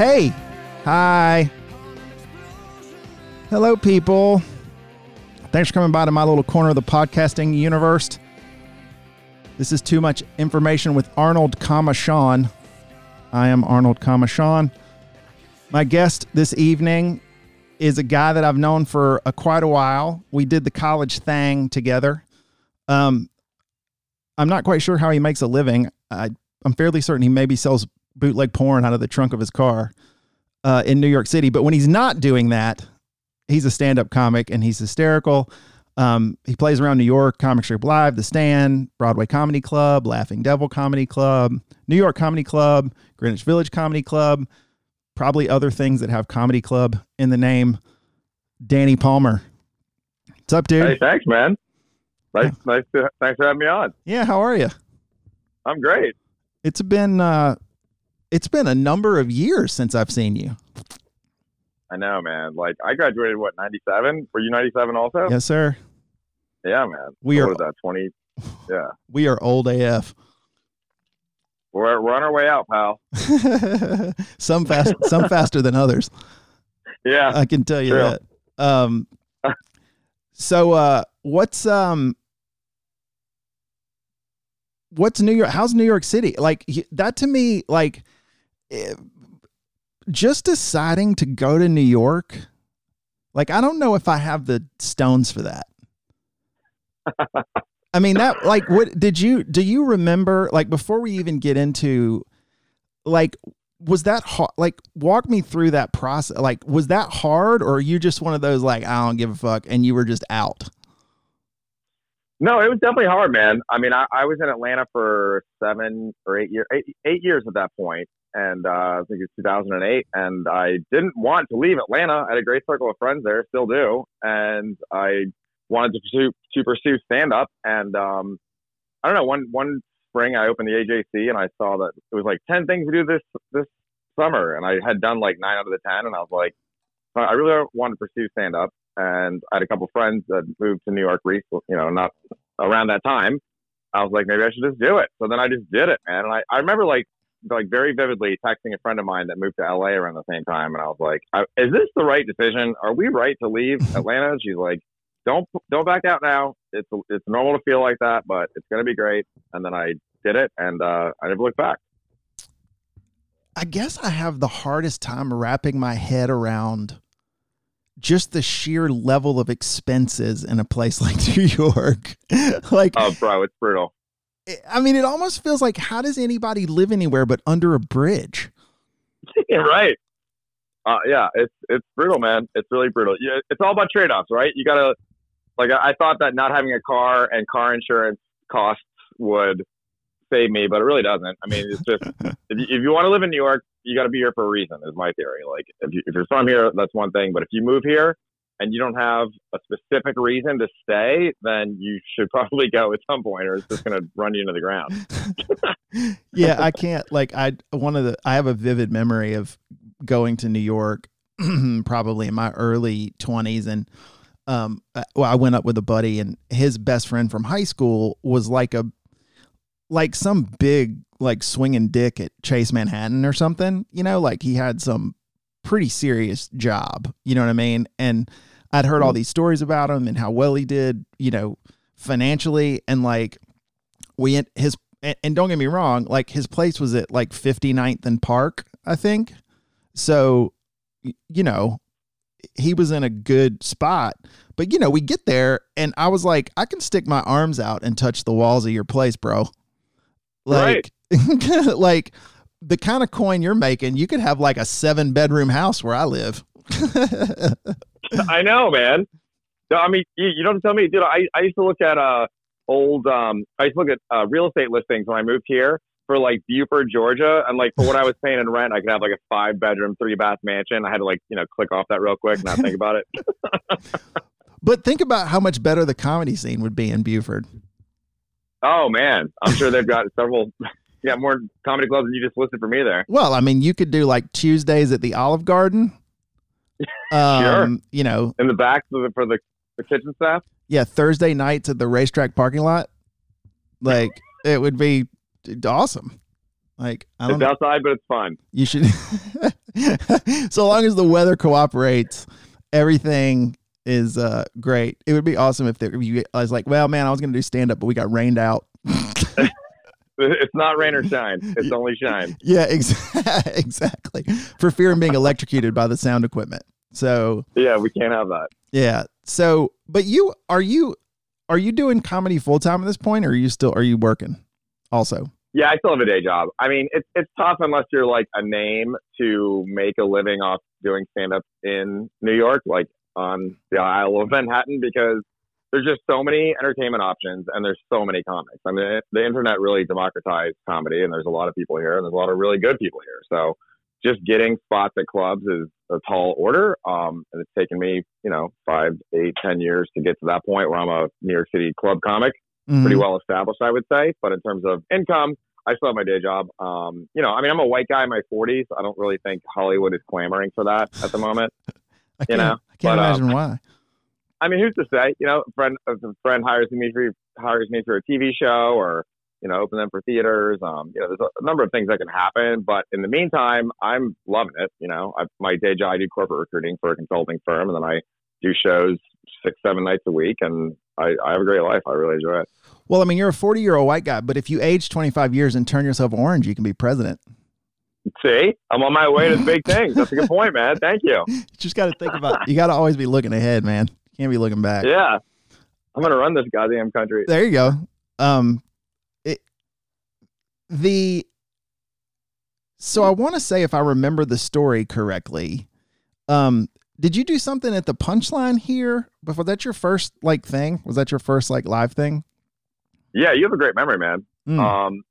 Hey. Hi. Hello, people. Thanks for coming by to my little corner of the podcasting universe. This is too much information with Arnold, comma Sean. I am Arnold, comma Sean. My guest this evening is a guy that I've known for a, quite a while. We did the college thing together. Um, I'm not quite sure how he makes a living. I, I'm fairly certain he maybe sells bootleg porn out of the trunk of his car uh, in New York City. But when he's not doing that, he's a stand up comic and he's hysterical. Um, he plays around New York, Comic Strip Live, The Stand, Broadway Comedy Club, Laughing Devil Comedy Club, New York Comedy Club, Greenwich Village Comedy Club, probably other things that have comedy club in the name. Danny Palmer. What's up, dude? Hey, thanks, man. Nice, nice to, thanks for having me on. Yeah, how are you? I'm great. It's been uh it's been a number of years since I've seen you. I know, man. Like I graduated what, 97? Were you 97 also? Yes, sir. Yeah, man. We what are that 20 Yeah. we are old AF. We're we're on our way out, pal. some fast some faster than others. Yeah. I can tell you True. that. Um so uh what's um what's New York how's New York City? Like that to me like just deciding to go to New York like I don't know if I have the stones for that. I mean that like what did you do you remember like before we even get into like was that hard like walk me through that process like was that hard or are you just one of those like I don't give a fuck and you were just out No, it was definitely hard, man. I mean, I, I was in Atlanta for seven or eight years, eight, eight years at that point, and uh, I think it was 2008. And I didn't want to leave Atlanta. I had a great circle of friends there, still do, and I wanted to pursue to pursue stand up. And um, I don't know. One one spring, I opened the AJC, and I saw that it was like ten things to do this this summer, and I had done like nine out of the ten, and I was like, I really want to pursue stand up and I had a couple friends that moved to New York recently, you know, not around that time. I was like, maybe I should just do it. So then I just did it, man. And I, I remember like, like very vividly texting a friend of mine that moved to LA around the same time. And I was like, I, is this the right decision? Are we right to leave Atlanta? She's like, don't, don't back out now. It's, it's normal to feel like that, but it's going to be great. And then I did it and, uh, I never looked back. I guess I have the hardest time wrapping my head around just the sheer level of expenses in a place like New York. like, Oh, bro, it's brutal. I mean, it almost feels like how does anybody live anywhere but under a bridge? right. Uh, yeah, it's it's brutal, man. It's really brutal. Yeah, it's all about trade offs, right? You gotta like I, I thought that not having a car and car insurance costs would save me, but it really doesn't. I mean, it's just if you, if you want to live in New York, you got to be here for a reason. Is my theory. Like if you, if you're from here, that's one thing, but if you move here and you don't have a specific reason to stay, then you should probably go at some point, or it's just gonna run you into the ground. yeah, I can't like I one of the I have a vivid memory of going to New York probably in my early 20s and um well I went up with a buddy and his best friend from high school was like a like some big like swinging dick at Chase Manhattan or something, you know, like he had some pretty serious job, you know what I mean? And I'd heard all mm. these stories about him and how well he did, you know, financially and like we his and, and don't get me wrong, like his place was at like 59th and Park, I think. So, you know, he was in a good spot. But you know, we get there and I was like, I can stick my arms out and touch the walls of your place, bro. Like like the kind of coin you're making, you could have like a seven bedroom house where I live. I know, man. No, I mean, you, you don't tell me, dude. I, I used to look at uh old um I used to look at uh, real estate listings when I moved here for like Buford, Georgia, and like for what I was paying in rent, I could have like a five bedroom, three bath mansion. I had to like you know click off that real quick, and not think about it. But think about how much better the comedy scene would be in Buford. Oh man, I'm sure they've got several. Yeah, more comedy clubs than you just listed for me there. Well, I mean, you could do like Tuesdays at the Olive Garden. Um, Sure. You know, In the back for the for the, the kitchen staff. yeah, Thursday nights at the racetrack parking lot. Like it would be awesome. Like I don't It's know. outside, but it's fun. You should, so long as the weather cooperates, everything is uh, great. It would be awesome if, there, if you. I was like, well, man, I was going to do stand up, but we got rained out. It's not rain or shine. It's only shine. yeah, ex- exactly. For fear of being electrocuted by the sound equipment. So Yeah, we can't have that. yeah. So, but you are you are you doing comedy full time at this point, or are you still are you working? Also, Yeah, I still have a day job. I mean, it's it's tough unless you're like a name to make a living off doing stand up in New York, like on the Isle of Manhattan, because there's just so many entertainment options and there's so many comics. I mean, the internet really democratized comedy, and there's a lot of people here, and there's a lot of really good people here. So just getting spots at clubs is a tall order. Um, and it's taken me, you know, five, eight, ten years to get to that point where I'm a New York City club comic Mhm. pretty well established, I would say. But in terms of income, I still have my day job. Um, you know, I mean, I'm a white guy in my 40s. I don't really think Hollywood is clamoring for that at the moment. I you can't, know, I can't but, imagine why. I mean, who's to say? You know, a friend, a friend hires me for hires me for a TV show, or you know, open them for theaters. Um, you know, there's a number of things that can happen. But in the meantime, I'm loving it. You know, I, my day job, I do corporate recruiting for a consulting firm, and then I do shows six, seven nights a week, and I, I have a great life. I really enjoy it. Well, I mean, you're a 40 year old white guy, but if you age 25 years and turn yourself orange, you can be president. See, I'm on my way to big things. That's a good point, man. Thank you. Just got to think about. You got to always be looking ahead, man. You can't be looking back. Yeah. I'm gonna run this goddamn country. There you go. Um, it, the so I want to say if I remember the story correctly, um, did you do something at the punchline here? Before that, your first like thing was that your first like live thing? Yeah, you have a great memory, man. Mm. Um,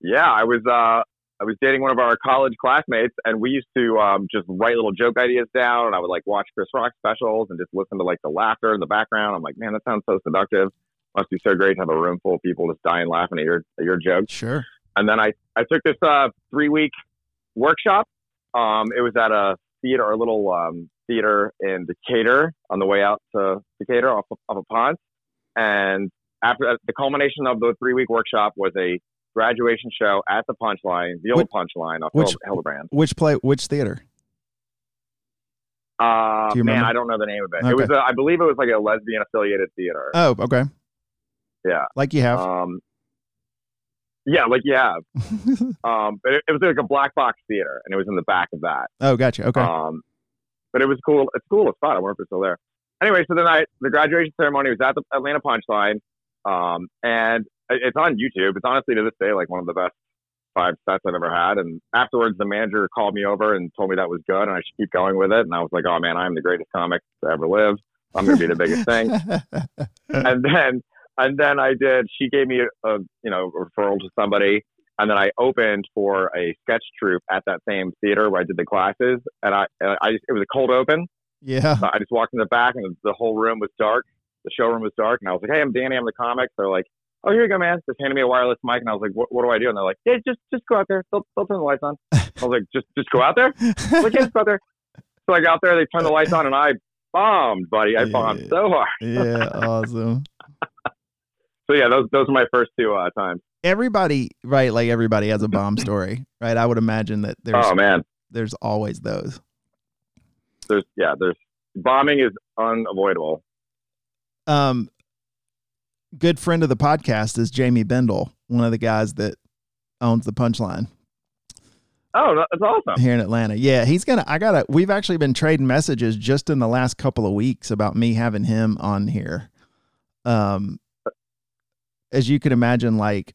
yeah, I was uh, I was dating one of our college classmates, and we used to um, just write little joke ideas down, and I would like watch Chris Rock specials and just listen to like the laughter in the background. I'm like, man, that sounds so seductive. Must be so great to have a room full of people just dying laughing at your at your jokes. Sure. And then I I took this uh, three week workshop. Um, it was at a theater, a little um, theater in Decatur on the way out to Decatur off of, off of Ponce. And after the culmination of the three week workshop was a graduation show at the Punchline, the old Which- Punchline off which- Hildebrand. Which play? Which theater? Uh, Do you man. I don't know the name of it. Okay. It was, a, I believe, it was like a lesbian affiliated theater. Oh, okay. yeah. Like you have. Um, yeah, like you have. Um, but it, it was like a black box theater, and it was in the back of that. oh, gotcha. Okay. Um, but it was cool. It's cool. It's fun. I wonder if it's still there. Anyway, so then I the graduation ceremony was at the Atlanta Punchline, um, and it's on YouTube. It's honestly to this day like one of the best five sets I've ever had. And afterwards, the manager called me over and told me that was good, and I should keep going with it. And I was like, oh man, I'm the greatest comic to ever live. I'm gonna be the biggest thing. and then and then I did. She gave me a, a you know referral to somebody, and then I opened for a sketch troupe at that same theater where I did the classes. And I, I it was a cold open. yeah. So I just walked in the back, and the whole room was dark. The showroom was dark, and I was like, "Hey, I'm Danny. I'm the comic." They're like, "Oh, here you go, man." Just handed me a wireless mic, and I was like, "What, what do I do?" And they're like, "Yeah, just just go out there. They'll, they'll turn the lights on." I was like, "Just just go out there." Like, "Yeah, just go out there." So I got out there. They turned the lights on, and I bombed, buddy. I bombed so hard. yeah. Awesome. So yeah, those those are my first two uh, times. Everybody, right? Like everybody has a bomb story, right? I would imagine that there's Oh man, there's always those. there's yeah, there's bombing is unavoidable. Um, good friend of the podcast is Jamie Bendel, one of the guys that owns the Punchline Oh, that's awesome. here in Atlanta. Yeah, he's gonna. I gotta. We've actually been trading messages just in the last couple of weeks about me having him on here. Um, as you can imagine, like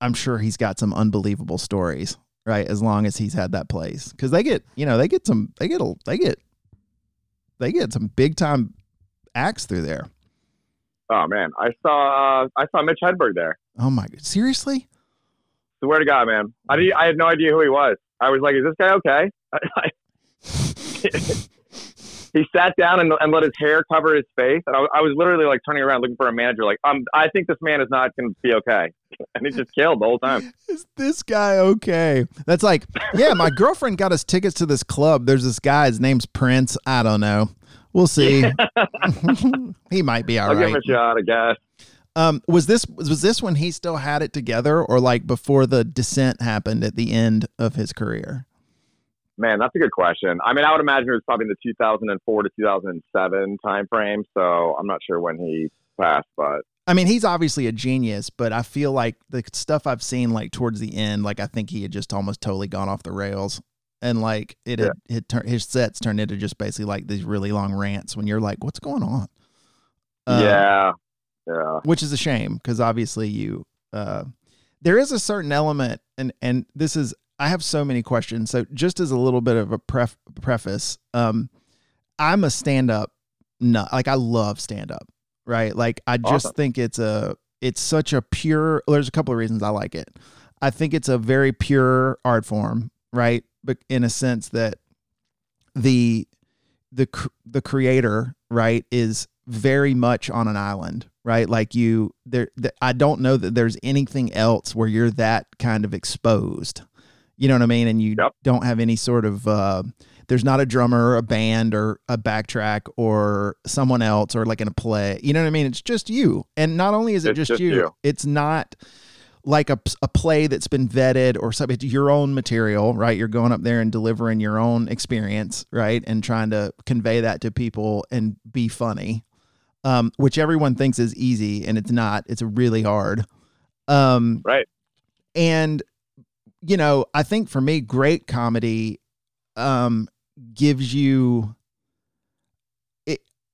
I'm sure he's got some unbelievable stories, right? As long as he's had that place, because they get, you know, they get some, they get, a, they get, they get some big time acts through there. Oh man, I saw uh, I saw Mitch Hedberg there. Oh my god, seriously? Swear to God, man. I did, I had no idea who he was. I was like, is this guy okay? he sat down and, and let his hair cover his face, and I, I was literally like turning around looking for a manager, like, um, I think this man is not going to be okay, and he just killed the whole time. Is this guy okay? That's like, yeah, my girlfriend got us tickets to this club. There's this guy. His name's Prince. I don't know. We'll see. he might be all I'll right. give him a shot, I guess. Um, was this was this when he still had it together, or like before the descent happened at the end of his career? Man, that's a good question. I mean, I would imagine it was probably in the 2004 to 2007 time frame. So I'm not sure when he passed, but I mean, he's obviously a genius, but I feel like the stuff I've seen, like towards the end, like I think he had just almost totally gone off the rails, and like it had, it tur- his sets turned into just basically like these really long rants when you're like, what's going on? Uh, yeah, yeah, which is a shame because obviously you uh, there is a certain element and and this is i have so many questions so just as a little bit of a pref- preface um i'm a stand-up nut like i love stand-up right? Like i just Awesome. think it's a it's such a pure there's a couple of reasons i like it. I think it's a very pure art form right? But in a sense that the the the creator right is very much on an island right? Like you there th- i don't know that there's anything else where you're that kind of exposed. You know what i mean? And you Yep. don't have any sort of uh there's not a drummer or a band or a backtrack or someone else or like in a play. You know what i mean? It's just you. And not only is it just, just you, you. it's not like a, a play that's been vetted or something it's your own material right? You're going up there and delivering your own experience right? And trying to convey that to people and be funny um, which everyone thinks is easy and it's not. It's really hard. Um, right. and you know i think for me great comedy um gives you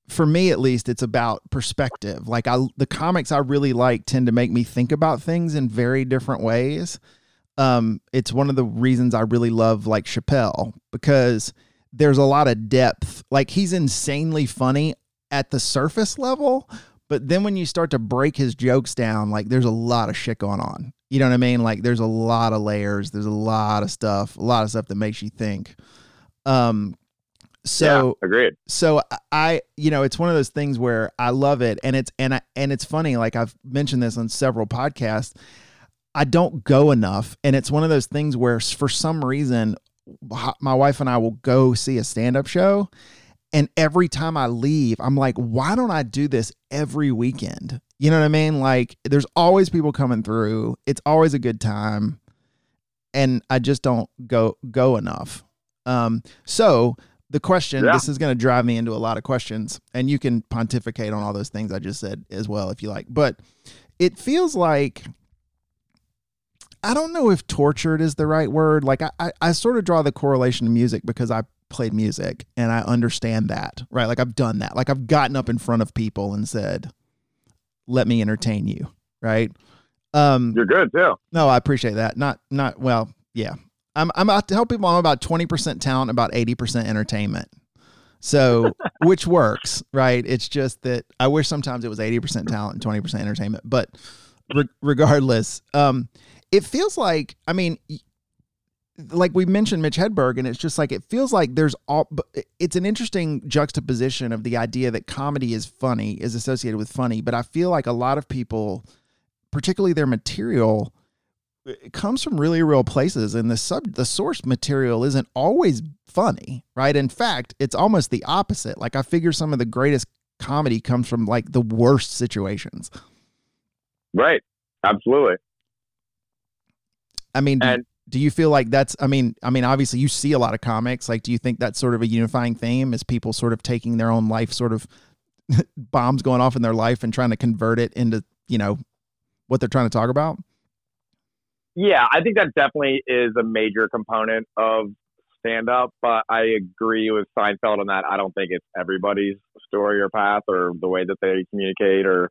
for me at least it's about perspective. Like i the comics i really like tend to make me think about things in very different ways. Um it's one of the reasons i really love like chappelle because there's a lot of depth. Like he's insanely funny at the surface level but then when you start to break his jokes down like there's a lot of shit going on. You know what i mean? Like there's a lot of layers. There's a lot of stuff a lot of stuff that makes you think. Um so yeah, agreed. so I, you know, it's one of those things where I love it, and it's and I, and it's funny. Like I've mentioned this on several podcasts. I don't go enough, and it's one of those things where, for some reason, my wife and I will go see a stand-up show, and every time I leave, I'm like, why don't I do this every weekend? You know what I mean? Like, there's always people coming through. It's always a good time, and I just don't go go enough. Um, so the question Yeah. this is going to drive me into a lot of questions and you can pontificate on all those things i just said as well if you like but it feels like i don't know if tortured is the right word like i i, I sort of draw the correlation to music because i played music and i understand that right like i've done that like i've gotten up in front of people and said let me entertain you right um You're good too. no, I appreciate that. Not not well, yeah. I'm I'm to tell people I'm about 20% talent, about 80% entertainment. So, which works, right? It's just that I wish sometimes it was 80% talent and 20% entertainment, but re- regardless, um it feels like I mean like we mentioned Mitch Hedberg and it's just like it feels like there's all it's an interesting juxtaposition of the idea that comedy is funny is associated with funny, but I feel like a lot of people particularly their material it comes from really real places and the sub the source material isn't always funny right? In fact it's almost the opposite. Like i figure some of the greatest comedy comes from like the worst situations. Right. Absolutely. i mean do, And do you feel like that's i mean i mean obviously you see a lot of comics. Like do you think that's sort of a unifying theme is people sort of taking their own life sort of bombs going off in their life and trying to convert it into you know what they're trying to talk about yeah, I think that definitely is a major component of stand up, but I agree with Seinfeld on that. I don't think it's everybody's story or path or the way that they communicate or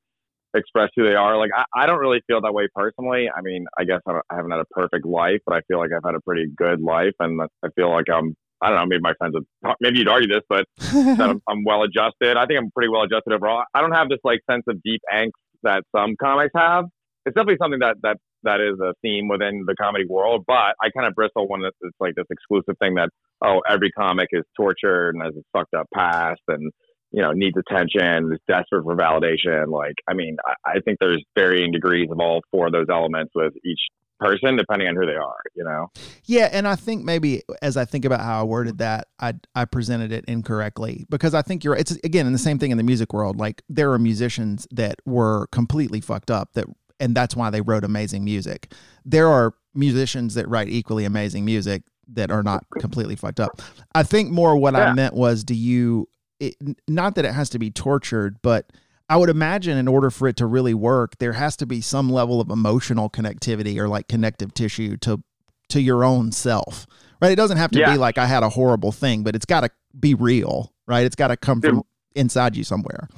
express who they are. Like, I, I don't really feel that way personally. I mean, I guess I, I haven't had a perfect life, but I feel like I've had a pretty good life. And I feel like I'm, I don't know, maybe my friends would, maybe you'd argue this, but I'm, I'm well adjusted. I think I'm pretty well adjusted overall. I don't have this like sense of deep angst that some comics have. It's definitely something that that that is a theme within the comedy world. But I kind of bristle when it's, like this exclusive thing that oh, every comic is tortured and has a fucked up past and you know needs attention, is desperate for validation. Like, I mean, I, I think there's varying degrees of all four of those elements with each person depending on who they are you know yeah and i think maybe as i think about how i worded that i i presented it incorrectly because i think you're it's again in the same thing in the music world like there are musicians that were completely fucked up that and that's why they wrote amazing music there are musicians that write equally amazing music that are not completely fucked up i think more what yeah. i meant was do you it, not that it has to be tortured but I would imagine in order for it to really work, there has to be some level of emotional connectivity or like connective tissue to to your own self. Right? It doesn't have to yeah. be like I had a horrible thing, but it's got to be real, right? It's got to come from inside you somewhere.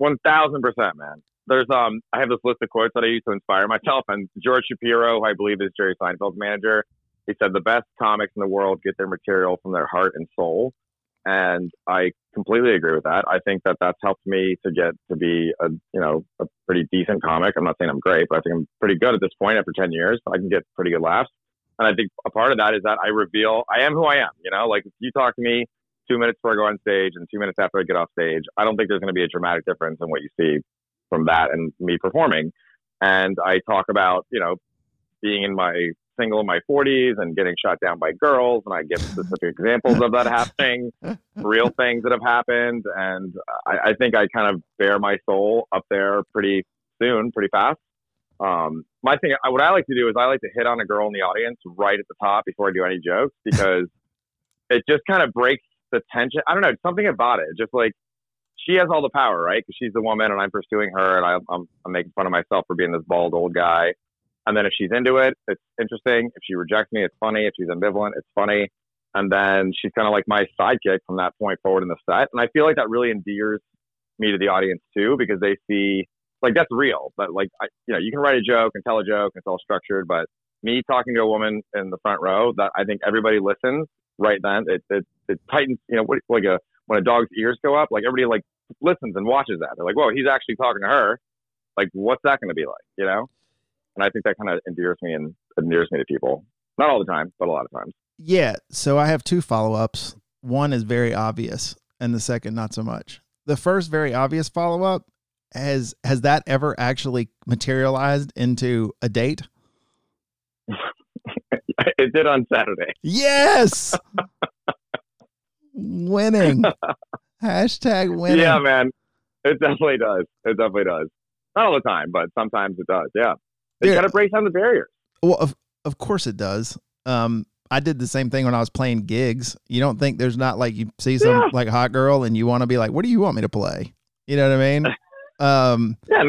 1000%, man. There's um I have this list of quotes that I use to inspire myself and George Shapiro, who I believe is Jerry Seinfeld's manager, he said the best comics in the world get their material from their heart and soul and I completely agree with that. I think that that's helped me to get to be a you know a pretty decent comic. I'm not saying I'm great, but I think I'm pretty good at this point after 10 years. I can get pretty good laughs, and I think a part of that is that I reveal I am who I am. You know, like if you talk to me two minutes before I go on stage and two minutes after I get off stage, I don't think there's going to be a dramatic difference in what you see from that and me performing. And I talk about you know being in my single in my 40s and getting shot down by girls, and I give specific examples of that happening, real things that have happened, and I, I, think I kind of bare my soul up there pretty soon, pretty fast. Um, my thing, what I like to do is I like to hit on a girl in the audience right at the top before I do any jokes because it just kind of breaks the tension. I don't know, something about it. Just like she has all the power, right? Because she's the woman, and I'm pursuing her, and I, I'm, I'm making fun of myself for being this bald old guy. And then if she's into it, it's interesting. If she rejects me, it's funny. If she's ambivalent, it's funny. And then she's kind of like my sidekick from that point forward in the set. And I feel like that really endears me to the audience too, because they see like that's real. But like, I, you know, you can write a joke and tell a joke and it's all structured. But me talking to a woman in the front row, that I think everybody listens right then. It it, it tightens. You know, what, like a when a dog's ears go up, like everybody like listens and watches that. They're like, whoa, he's actually talking to her. Like, what's that going to be like? You know? and I think that kind of endears me and endears me to people. Not all the time, but a lot of times. Yeah. So I have two follow ups. One is very obvious, and the second not so much. The first very obvious follow up has has that ever actually materialized into a date? it did on Saturday. Yes. winning. Hashtag winning. Yeah, man. It definitely does. It definitely does. Not all the time, but sometimes it does. Yeah. They got to break down the barriers. Well, of of course it does. Um, I did the same thing when I was playing gigs. You don't think there's not like you see some yeah. like hot girl and you want to be like, what do you want me to play? You know what I mean? Um, yeah,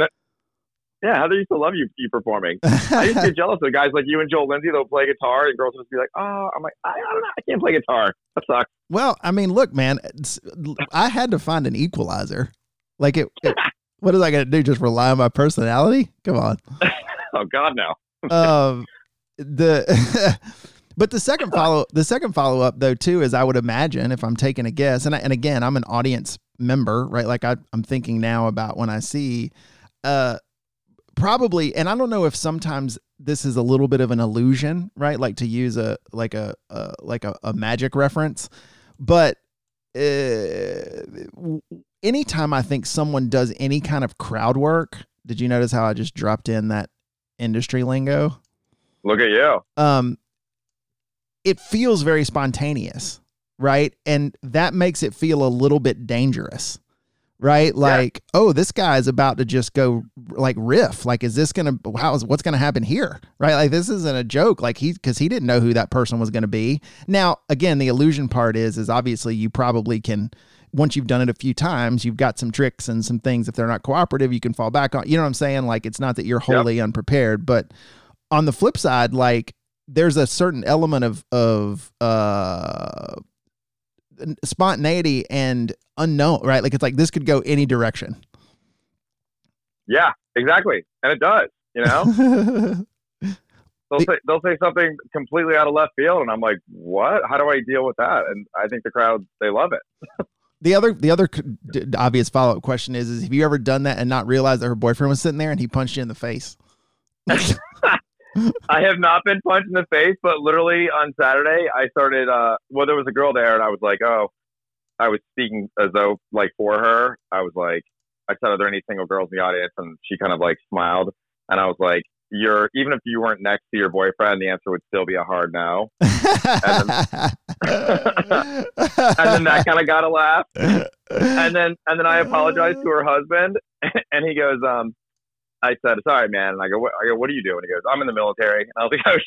yeah. Heather used to love you, you performing. I used to get jealous of guys like you and Joel Lindsay. They'll play guitar and girls would just be like, oh, I'm like, I, I don't know, I can't play guitar. That sucks. Well, I mean, look, man, I had to find an equalizer. Like it, it what is I going to do? Just rely on my personality? Come on. oh God, no. um, the but the second follow the second follow up though too is I would imagine if I'm taking a guess and I, and again I'm an audience member right like I, I'm thinking now about when I see uh probably and I don't know if sometimes this is a little bit of an illusion right like to use a like a, a like a, a magic reference but uh, anytime I think someone does any kind of crowd work did you notice how I just dropped in that industry lingo. Look at you. Um, it feels very spontaneous, right? And that makes it feel a little bit dangerous, right? Like, yeah. oh, this guy is about to just go like riff. Like, is this gonna? How is what's gonna happen here, right? Like, this isn't a joke. Like he because he didn't know who that person was gonna be. Now, again, the illusion part is is obviously you probably can once you've done it a few times, you've got some tricks and some things. If they're not cooperative, you can fall back on. You know what I'm saying? Like it's not that you're wholly yep. unprepared, but on the flip side, like there's a certain element of of uh spontaneity and unknown, right? Like it's like this could go any direction. Yeah, exactly, and it does. You know, they'll say they'll say something completely out of left field, and I'm like, what? How do I deal with that? And I think the crowd they love it. The other, the other obvious follow up question is: Is have you ever done that and not realized that her boyfriend was sitting there and he punched you in the face? I have not been punched in the face, but literally on Saturday, I started. Uh, well, there was a girl there, and I was like, "Oh," I was speaking as though like for her. I was like, I said, "Are there any single girls in the audience?" And she kind of like smiled, and I was like, "You're even if you weren't next to your boyfriend, the answer would still be a hard no." and, then, and then that kind of got a laugh, and then and then I apologized to her husband, and he goes, um I said, "Sorry, man." And I go, "What?" I go, "What are you doing?" He goes, "I'm in the military." And I was like, "Oh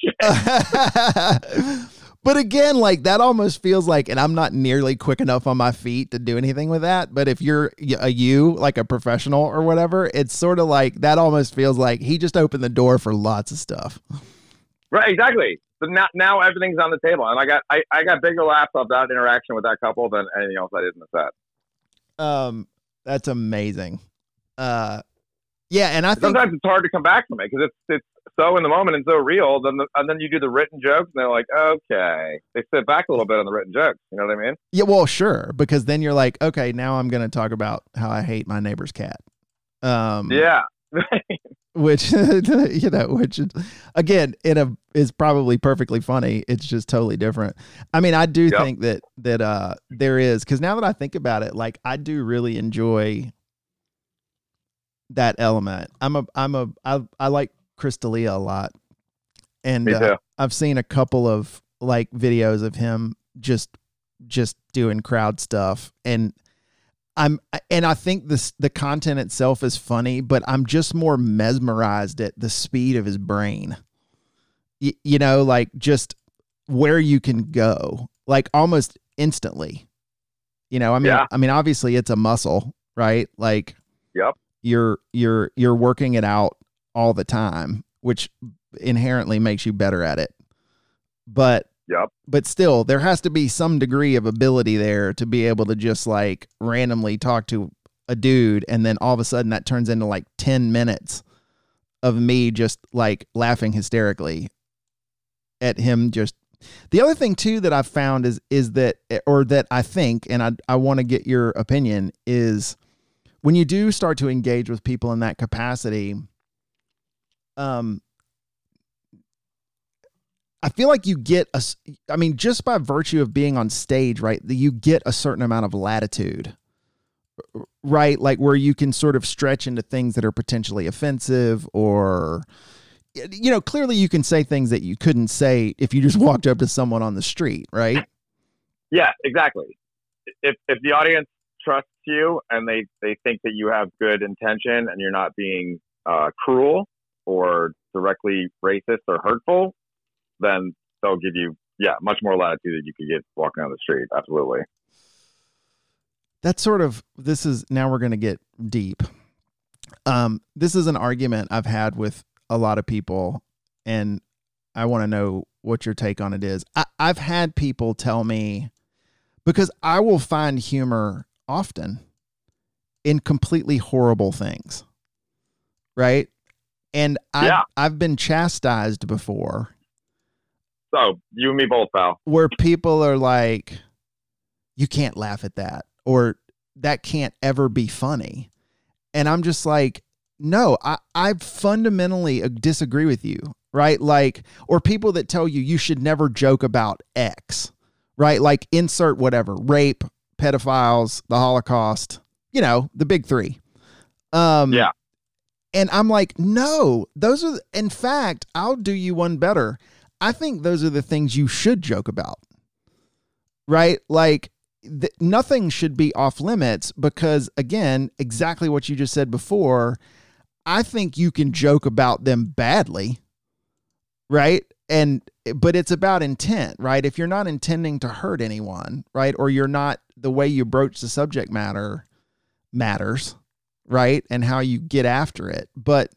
shit." But again, like that almost feels like, and I'm not nearly quick enough on my feet to do anything with that. But if you're a you, like a professional or whatever, it's sort of like that. Almost feels like he just opened the door for lots of stuff. Right. Exactly. So now, now everything's on the table, and I got I, I got bigger laughs off that interaction with that couple than anything else I did in the set. Um, that's amazing. Uh, yeah, and I think sometimes it's hard to come back from it because it's it's so in the moment and so real. Then the, and then you do the written jokes, and they're like, okay, they sit back a little bit on the written jokes. You know what I mean? Yeah, well, sure, because then you're like, okay, now I'm going to talk about how I hate my neighbor's cat. Um, yeah. which you know, which again, in a is probably perfectly funny. It's just totally different. I mean, I do yep. think that that uh there is because now that I think about it, like I do really enjoy that element. I'm a I'm a I I like Chris D'Elia a lot, and uh, I've seen a couple of like videos of him just just doing crowd stuff, and I'm and I think this the content itself is funny, but I'm just more mesmerized at the speed of his brain. Y- you know, like just where you can go, like almost instantly. You know, I mean, yeah. I mean, obviously it's a muscle, right? Like, yep you're you're you're working it out all the time, which inherently makes you better at it. But Yep. But still, there has to be some degree of ability there to be able to just like randomly talk to a dude and then all of a sudden that turns into like 10 minutes of me just like laughing hysterically at him just the other thing too that I've found is is that or that I think and I I want to get your opinion is when you do start to engage with people in that capacity, um, I feel like you get a, I mean, just by virtue of being on stage, right, you get a certain amount of latitude, right? Like where you can sort of stretch into things that are potentially offensive or, you know, clearly you can say things that you couldn't say if you just walked up to someone on the street, right? Yeah, exactly. If, if the audience trusts you and they, they think that you have good intention and you're not being uh, cruel or directly racist or hurtful, then they'll give you, yeah, much more latitude that you could get walking down the street. Absolutely. That's sort of, this is, now we're going to get deep. Um, this is an argument I've had with a lot of people, and I want to know what your take on it is. I, I've had people tell me, because I will find humor often in completely horrible things. Right? And I've, yeah. I've been chastised before. So you and me both, pal. Where people are like, you can't laugh at that, or that can't ever be funny. And I'm just like, no, I, I fundamentally disagree with you, right? Like, or people that tell you you should never joke about X, right? Like, insert whatever, rape, pedophiles, the Holocaust, you know, the big three. Um, yeah. And I'm like, no, those are, in fact, I'll do you one better. I think those are the things you should joke about. Right? Like, th- nothing should be off limits because, again, exactly what you just said before, I think you can joke about them badly. Right? And, but it's about intent, right? If you're not intending to hurt anyone, right? Or you're not the way you broach the subject matter matters, right? And how you get after it. But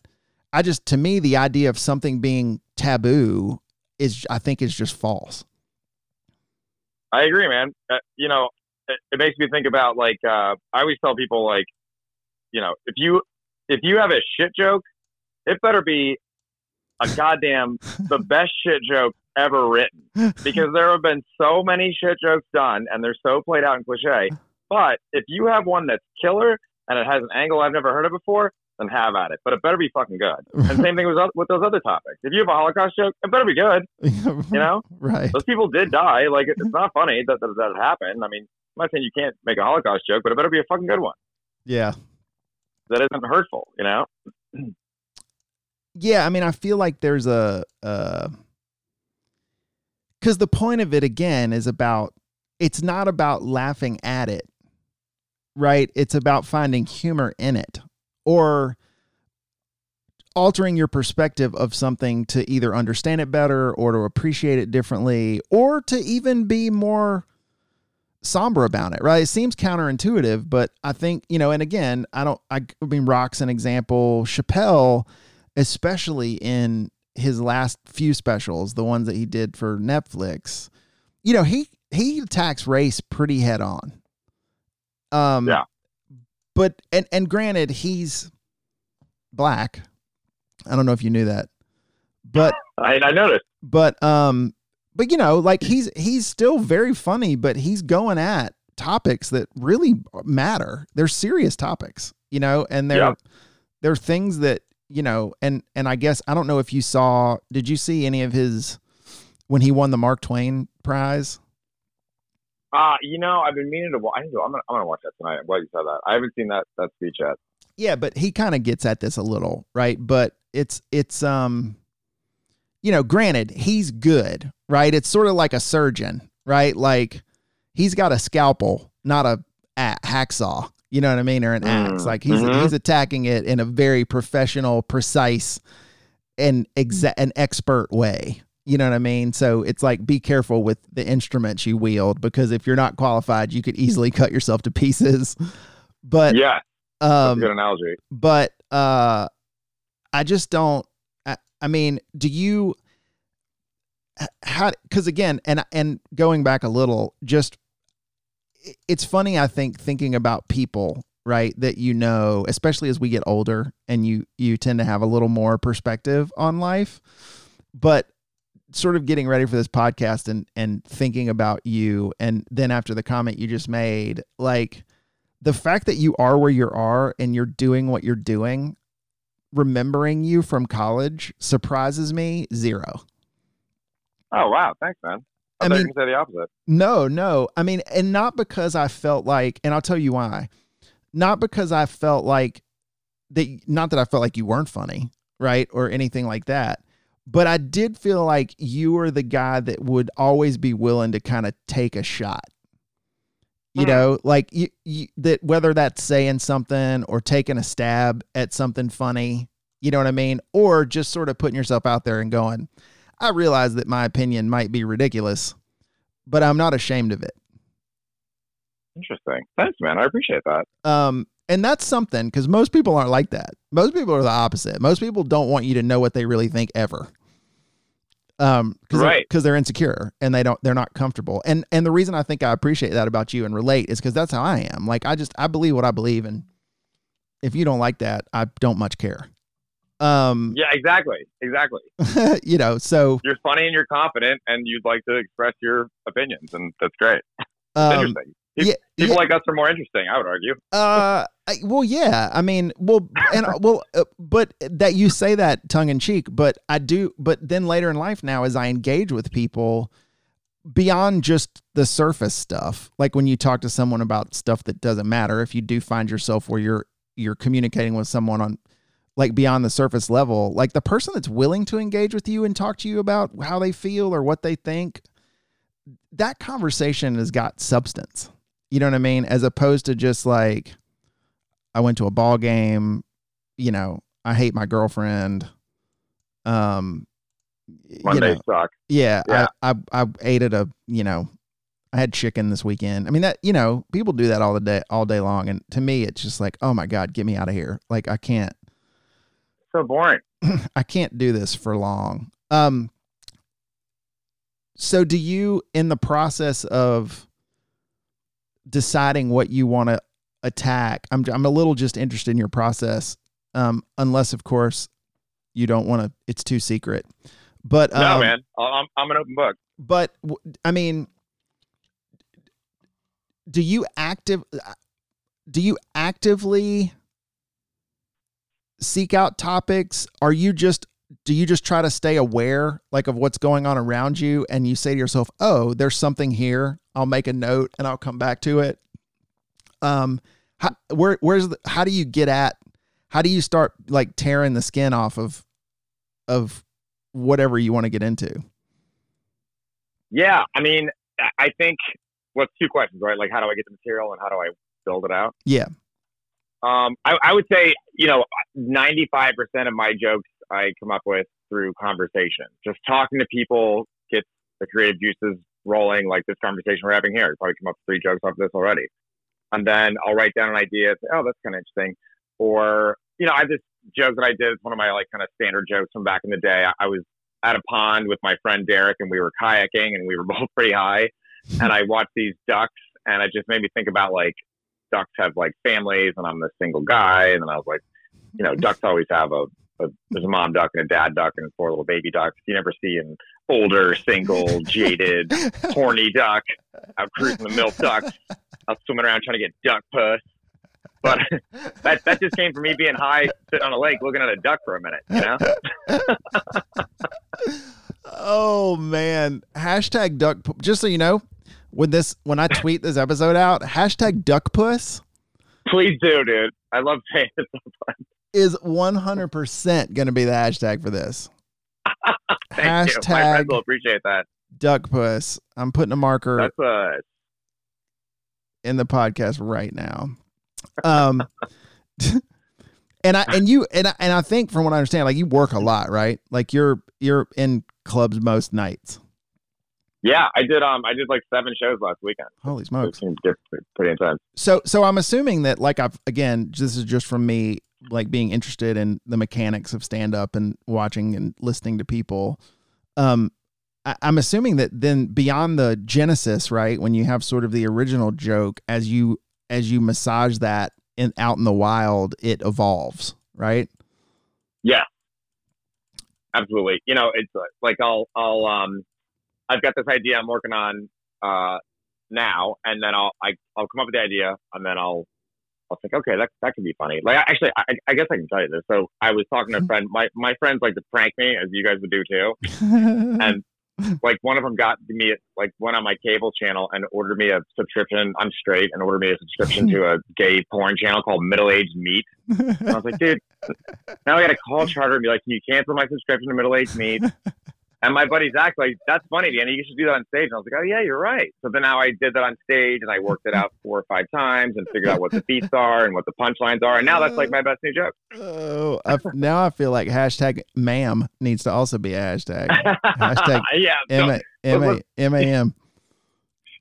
I just, to me, the idea of something being taboo is, I think, is just false. I agree, man. Uh, you know, it, it, makes me think about like uh, I always tell people like, you know, if you if you have a shit joke, it better be a goddamn the best shit joke ever written because there have been so many shit jokes done and they're so played out and cliche. But if you have one that's killer and it has an angle I've never heard of before, then have at it. But it better be fucking good. And same thing with with those other topics. If you have a Holocaust joke, it better be good. You know, right? Those people did die. Like it's not funny that that, that happened. I mean, I'm not saying you can't make a Holocaust joke, but it better be a fucking good one. Yeah. That isn't hurtful. You know. yeah, I mean, I feel like there's a. Uh, because the point of it again is about it's not about laughing at it right? It's about finding humor in it or altering your perspective of something to either understand it better or to appreciate it differently or to even be more somber about it right? It seems counterintuitive but i think you know and again i don't i, mean rock's an example. Chappelle especially in his last few specials the ones that he did for netflix you know he he attacks race pretty head on um yeah but and and granted he's black. I don't know if you knew that, but I, I noticed. But um, but you know, like he's he's still very funny, but he's going at topics that really matter. They're serious topics, you know, and they're yep. they're things that you know, and and I guess I don't know if you saw. Did you see any of his when he won the Mark Twain Prize? Uh, you know, I've been meaning to. I I'm gonna, I'm gonna watch that tonight. I'm glad you said that. I haven't seen that that speech yet. Yeah, but he kind of gets at this a little, right? But it's it's um, you know, granted, he's good, right? It's sort of like a surgeon, right? Like he's got a scalpel, not a, a hacksaw. You know what I mean, or an axe. Mm. Like he's mm-hmm. he's attacking it in a very professional, precise, and exa- an expert way. You know what I mean? So it's like be careful with the instruments you wield because if you're not qualified, you could easily cut yourself to pieces. But yeah, um, good analogy. But uh, I just don't. I, I mean, do you? How? Because again, and and going back a little, just it's funny. I think thinking about people right that you know, especially as we get older, and you you tend to have a little more perspective on life. But sort of getting ready for this podcast and and thinking about you and then after the comment you just made like the fact that you are where you are and you're doing what you're doing remembering you from college surprises me zero oh wow thanks man I, I mean, you say the opposite. No, no. I mean, and not because I felt like, and I'll tell you why. Not because I felt like that. Not that I felt like you weren't funny, right, or anything like that but I did feel like you were the guy that would always be willing to kind of take a shot. You hmm. know, like you, you, that whether that's saying something or taking a stab at something funny, you know what I mean? Or just sort of putting yourself out there and going, I realize that my opinion might be ridiculous, but I'm not ashamed of it. Interesting. Thanks, man. I appreciate that. Um, and that's something because most people aren't like that. Most people are the opposite. Most people don't want you to know what they really think ever. Um, cause right. Because they're, they're insecure and they don't, they're not comfortable. And and the reason I think I appreciate that about you and relate is because that's how I am. Like I just I believe what I believe, and if you don't like that, I don't much care. Um, yeah, exactly, exactly. you know, so you're funny and you're confident, and you'd like to express your opinions, and that's great. Um, interesting. Yeah, People yeah. like us are more interesting, I would argue. Uh, I, well, yeah. I mean, well, and uh, well, uh, but that you say that tongue in cheek, but I do. But then later in life, now as I engage with people beyond just the surface stuff, like when you talk to someone about stuff that doesn't matter, if you do find yourself where you're you're communicating with someone on like beyond the surface level, like the person that's willing to engage with you and talk to you about how they feel or what they think, that conversation has got substance you know what I mean? As opposed to just like, I went to a ball game, you know, I hate my girlfriend. Um, Monday you know, suck. Yeah, yeah. I, I, I ate at a, you know, I had chicken this weekend. I mean that, you know, people do that all the day, all day long. And to me, it's just like, oh my God, get me out of here. Like I can't. So boring. I can't do this for long. Um, so do you, in the process of deciding what you want to attack. I'm I'm a little just interested in your process, um, unless of course you don't want to. It's too secret. But um, no, man, I'm I'm an open book. But I mean, do you active? Do you actively seek out topics? Are you just do you just try to stay aware like of what's going on around you and you say to yourself, "Oh, there's something here. I'll make a note and I'll come back to it." Um how, where where's the, how do you get at how do you start like tearing the skin off of of whatever you want to get into? Yeah, I mean, I think what's well, two questions, right? Like, how do I get the material and how do I build it out? Yeah. Um, I, I would say, you know, 95% of my jokes I come up with through conversation. Just talking to people gets the creative juices rolling, like this conversation we're having here. Probably come up with three jokes off of this already. And then I'll write down an idea. Say, oh, that's kind of interesting. Or, you know, I have this joke that I did. It's one of my like kind of standard jokes from back in the day. I, I was at a pond with my friend Derek and we were kayaking and we were both pretty high. And I watched these ducks and it just made me think about like ducks have like families and I'm the single guy. And then I was like, you know, ducks always have a, a there's a mom duck and a dad duck and four little baby ducks. You never see an older, single, jaded, horny duck out cruising the milk ducks out swimming around trying to get duck puss. But that that just came from me being high, sitting on a lake, looking at a duck for a minute. You know. oh man! Hashtag duck. Just so you know, when this when I tweet this episode out, hashtag duck puss. Please do, dude. I love saying it sometimes. Is one hundred percent going to be the hashtag for this. Thank hashtag you. My friends will appreciate that. Duck puss. I'm putting a marker. That's a in the podcast right now. Um, and I and you and I, and I think from what I understand, like you work a lot, right? Like you're you're in clubs most nights. Yeah, I did. Um, I did like seven shows last weekend. Holy smokes! It pretty intense. So, so I'm assuming that, like, I've again, this is just from me, like, being interested in the mechanics of stand up and watching and listening to people. Um, I, I'm assuming that then beyond the genesis, right, when you have sort of the original joke, as you as you massage that in out in the wild, it evolves, right? Yeah, absolutely. You know, it's like I'll I'll um I've got this idea I'm working on uh, now, and then I'll I, will come up with the idea, and then I'll I'll think, okay, that that could be funny. Like actually, I, I guess I can tell you this. So I was talking to a friend. My my friends like to prank me, as you guys would do too. and like one of them got me like went on my cable channel and ordered me a subscription. I'm straight and ordered me a subscription to a gay porn channel called Middle Aged Meat. And I was like, dude, now I got to call Charter and be like, can you cancel my subscription to Middle Aged Meat? And my buddy Zach like, that's funny, Danny. You should do that on stage. And I was like, oh yeah, you're right. So then now I did that on stage and I worked it out four or five times and figured out what the beats are and what the punchlines are. And now that's like my best new joke. Oh, I, now I feel like hashtag ma'am needs to also be a hashtag. Hashtag yeah, M A M A M A M.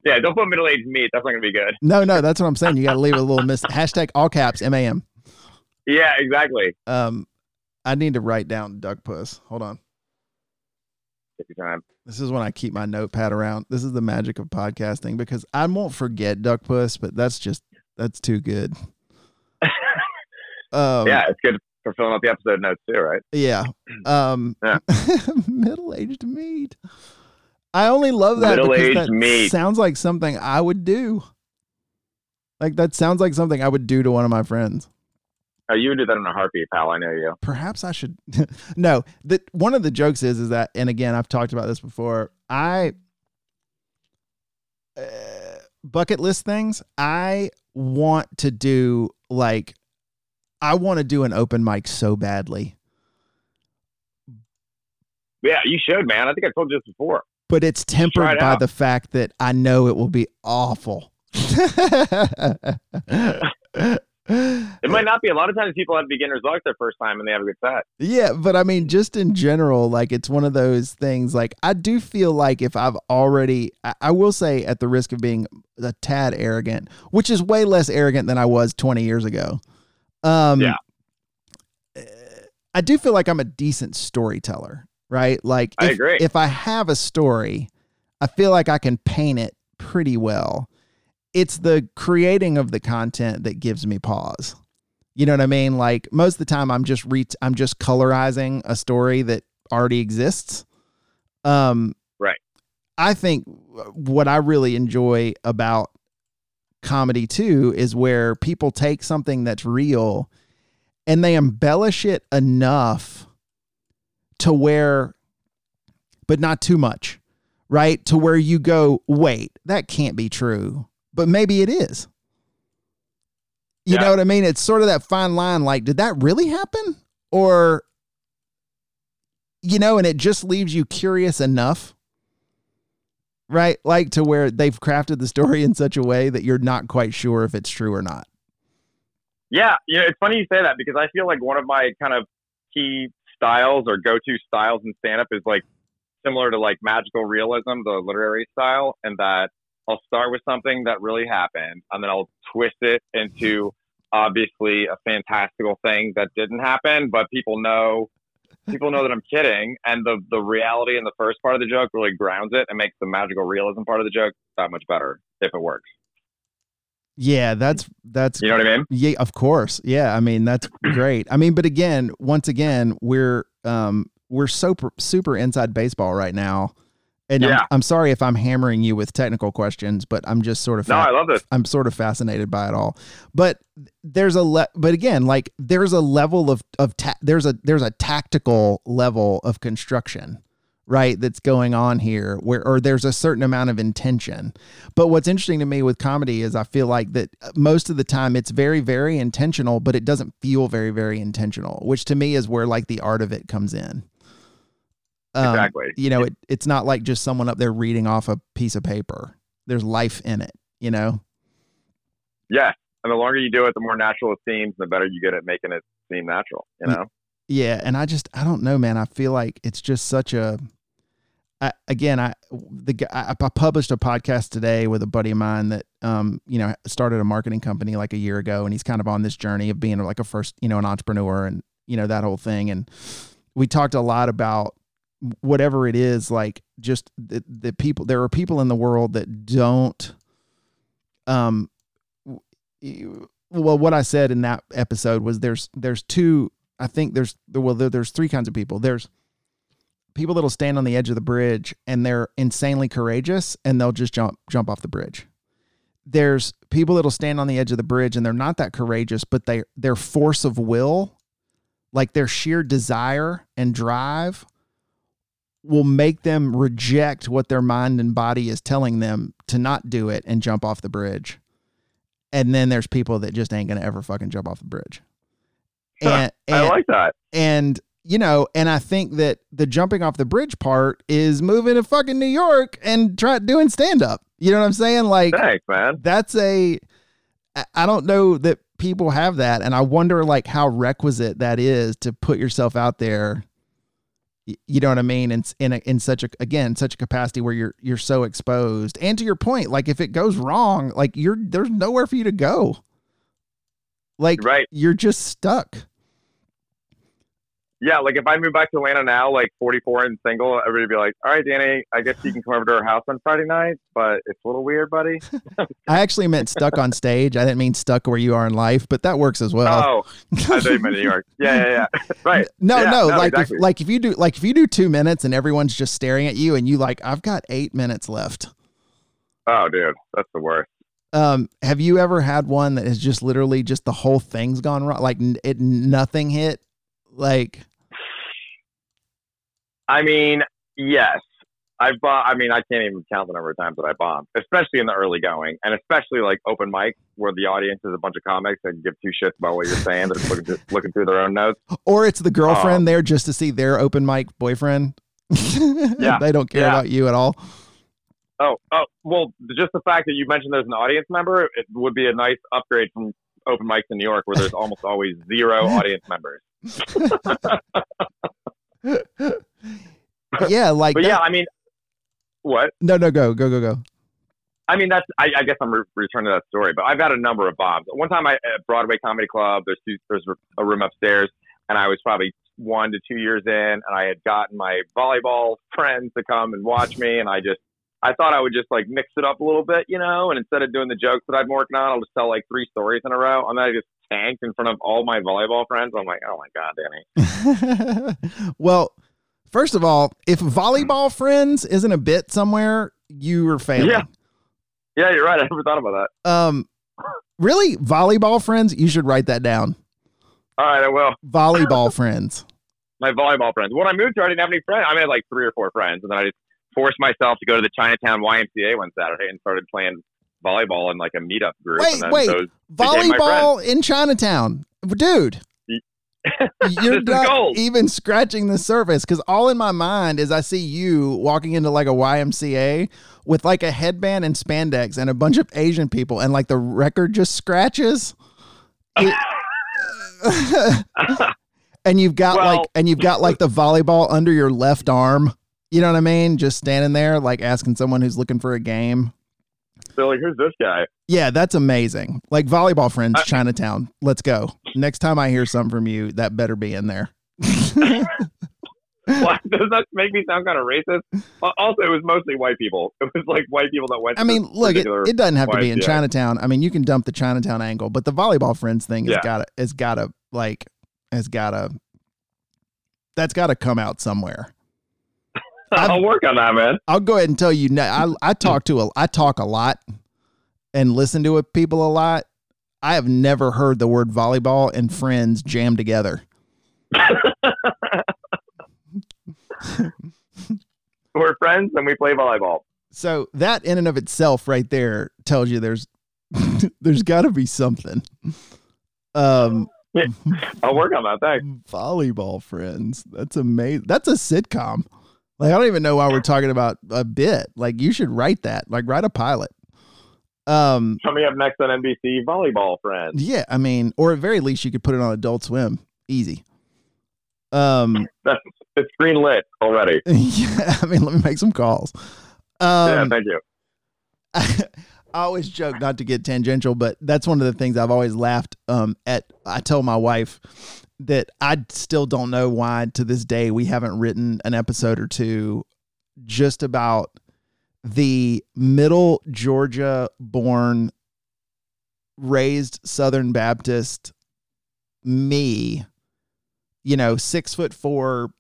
Yeah, don't put middle aged meat. That's not gonna be good. No, no, that's what I'm saying. You got to leave a little miss. Hashtag all caps M A M. Yeah, exactly. Um, I need to write down duck puss. Hold on. Time. This is when I keep my notepad around. This is the magic of podcasting because I won't forget Duck Puss, but that's just that's too good. um, yeah, it's good for filling out the episode notes too, right? Yeah. Um, yeah. middle aged meat. I only love that middle because that meat. sounds like something I would do. Like that sounds like something I would do to one of my friends. Oh, you would do that in a heartbeat, pal. I know you. Perhaps I should. no, the one of the jokes is is that, and again, I've talked about this before. I uh, bucket list things. I want to do like, I want to do an open mic so badly. Yeah, you should, man. I think I told you this before. But it's tempered it by out. the fact that I know it will be awful. it might not be. A lot of times people have beginner's luck their first time and they have a good set. Yeah, but I mean, just in general, like it's one of those things. Like I do feel like if I've already, I, I will say, at the risk of being a tad arrogant, which is way less arrogant than I was 20 years ago. Um, yeah. I do feel like I'm a decent storyteller, right? Like if, I agree. if I have a story, I feel like I can paint it pretty well it's the creating of the content that gives me pause. You know what I mean? Like most of the time I'm just re I'm just colorizing a story that already exists. Um right. I think what I really enjoy about comedy too is where people take something that's real and they embellish it enough to where but not too much right to where you go wait that can't be true but maybe it is. You Yeah. know what i mean? It's sort of that fine line like did that really happen? Or you know and it just leaves you curious enough right? Like to where they've crafted the story in such a way that you're not quite sure if it's true or not. Yeah, you know, it's funny you say that because I feel like one of my kind of key styles or go-to styles in stand-up is like similar to like magical realism, the literary style, and that I'll start with something that really happened, and then I'll twist it into obviously a fantastical thing that didn't happen, but people know people know that I'm kidding, and the the reality in the first part of the joke really grounds it and makes the magical realism part of the joke that much better if it works. yeah that's that's You know what I mean? Yeah, of course. Yeah, I mean that's great. I mean, but again, once again, we're um we're super super inside baseball right now, and I'm, Yeah. I'm sorry if I'm hammering you with technical questions, but I'm just sort of No, I love this. I'm sort of fascinated by it all. But there's a le- but again, like there's a level of of ta- there's a there's a tactical level of construction, right? That's going on here where or there's a certain amount of intention. But what's interesting to me with comedy is I feel like that uh, most of the time it's very very intentional, but it doesn't feel very very intentional, which to me is where like the art of it comes in. Um, Exactly. You know, it, it's not like just someone up there reading off a piece of paper. There's life in it, you know? Yeah. And the longer you do it, the more natural it seems, the better you get at making it seem natural, you know? Yeah, and I just I don't know, man. I feel like it's just such a. I, again, I the I, I published a podcast today with a buddy of mine that um you know started a marketing company like a year ago, and he's kind of on this journey of being like a first you know an entrepreneur and you know that whole thing, and we talked a lot about whatever it is like just the, the people there are people in the world that don't um well what i said in that episode was there's there's two i think there's well there, there's three kinds of people. There's people that'll stand on the edge of the bridge and they're insanely courageous and they'll just jump jump off the bridge. There's people that'll stand on the edge of the bridge and they're not that courageous but they their force of will like their sheer desire and drive will make them reject what their mind and body is telling them to not do it and jump off the bridge. And then there's people that just ain't gonna ever fucking jump off the bridge. And I like that. and you know, and I think that the jumping off the bridge part is moving to fucking New York and try doing stand up. You know what I'm saying? Like Thanks, man. that's a. I don't know that people have that and I wonder like how requisite that is to put yourself out there you know what I mean? In in a, in such a again such a capacity where you're you're so exposed. And to your point like if it goes wrong like you're there's nowhere for you to go. Like Right. you're just stuck Yeah, like if I move back to Atlanta now, like 44 and single, everybody would be like, all right, Danny, I guess you can come over to our house on Friday night, but it's a little weird, buddy. I actually meant stuck on stage I didn't mean stuck where you are in life but that works as well oh, I thought you meant New York. Yeah, yeah, yeah. right. No, Yeah, no, no, like exactly. if like if you do like if you do two minutes and everyone's just staring at you and you like I've got eight minutes left. Oh, dude, that's the worst. Um, have you ever had one that has just literally just the whole thing's gone wrong? Like it nothing hit. Like I mean, yes. I've bought, I mean, I can't even count the number of times that I bombed, especially in the early going, and especially like open mic where the audience is a bunch of comics that give two shits about what you're saying. They're just looking, through- looking through their own notes. or it's the girlfriend Um, there just to see their open mic boyfriend. Yeah, they don't care yeah. about you at all. Oh, oh, well, just the fact that you mentioned there's an audience member, it would be a nice upgrade from open mics in New York where there's almost always zero audience members. yeah, like But that- yeah, I mean, what? no, no, go, go, go, go. I mean, that's. I, I guess I'm re- returning to that story, but I've had a number of bombs. One time, I at Broadway Comedy Club. There's two, there's a room upstairs, and I was probably one to two years in, and I had gotten my volleyball friends to come and watch me, and I just. I thought I would just like mix it up a little bit, you know, and instead of doing the jokes that I've been working on, I'll just tell like three stories in a row. And then I just tanked in front of all my volleyball friends. I'm like, oh my god, Danny. well, first of all, if volleyball friends isn't a bit somewhere, you are failing. Yeah. Yeah, you're right. I never thought about that. Um, really, volleyball friends, you should write that down. All right, I will. Volleyball friends. My volleyball friends. When I moved here, I didn't have any friends. I mean, I had like three or four friends, and then I just forced myself to go to the Chinatown YMCA one Saturday and started playing volleyball in like a meetup group. Wait, and wait. Volleyball in Chinatown. Dude. You're not even scratching the surface because all in my mind is I see you walking into like a YMCA with like a headband and spandex and a bunch of Asian people and like the record just scratches. It- and you've got Well- like and you've got like the volleyball under your left arm. You know what I mean? Just standing there like asking someone who's looking for a game. They're like, "Who's this guy?" Yeah, that's amazing. Like volleyball friends, I- Chinatown. Let's go. Next time I hear something from you, that better be in there. Why does that make me sound kind of racist? Uh, also, it was mostly white people. It was like white people that went. I mean, look, it, it doesn't have to be in YMCA. Chinatown. I mean, you can dump the Chinatown angle, but the volleyball friends thing has Yeah. got to, has got to, like, has got to, that's got to come out somewhere. I'll work on that, man. I'll go ahead and tell you now. I, I talk to a, I talk a lot and listen to people a lot. I have never heard the word volleyball and friends jammed together. We're friends and we play volleyball. So that in and of itself, right there, tells you there's there's got to be something. Um, I'll work on that. Thanks. volleyball friends. That's amazing. That's a sitcom. Like I don't even know why we're talking about a bit. Like you should write that. Like write a pilot. Um, Coming up next on NBC, volleyball friends. yeah, I mean, or at very least you could put it on Adult Swim. Easy. Um, It's green lit already. yeah, I mean, let me make some calls. yeah, Um, thank you. I always joke not to get tangential, but that's one of the things I've always laughed um, at. I tell my wife that I still don't know why to this day we haven't written an episode or two just about the middle Georgia born, raised Southern Baptist me, you know, six foot four,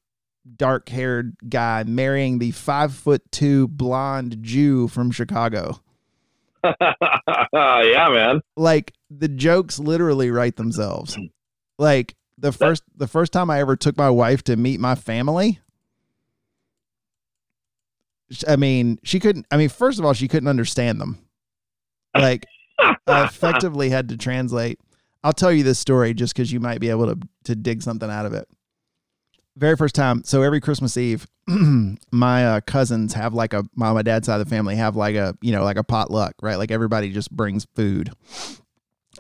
dark haired guy marrying the five foot two blonde Jew from Chicago. yeah, man. Like the jokes literally write themselves. Like the first the first time I ever took my wife to meet my family. I mean, she couldn't I mean, first of all, she couldn't understand them. Like I effectively had to translate. I'll tell you this story just because you might be able to to dig something out of it. Very first time. So every Christmas Eve, my uh, cousins have like a my, my dad's side of the family have like a you know like a potluck, right? Like everybody just brings food,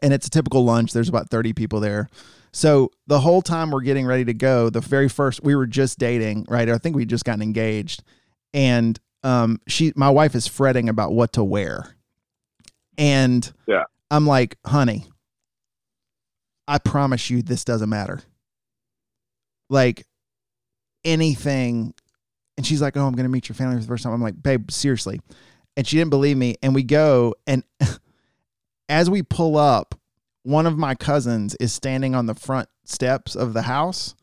and it's a typical lunch. There's about thirty people there. So the whole time we're getting ready to go, the very first we were just dating, right? I think we just gotten engaged, and um, she my wife is fretting about what to wear, and Yeah. I'm like, honey, I promise you this doesn't matter. Like anything. And she's like, Oh, I'm going to meet your family for the first time. I'm like, Babe, seriously. And she didn't believe me. And we go, and as we pull up, one of my cousins is standing on the front steps of the house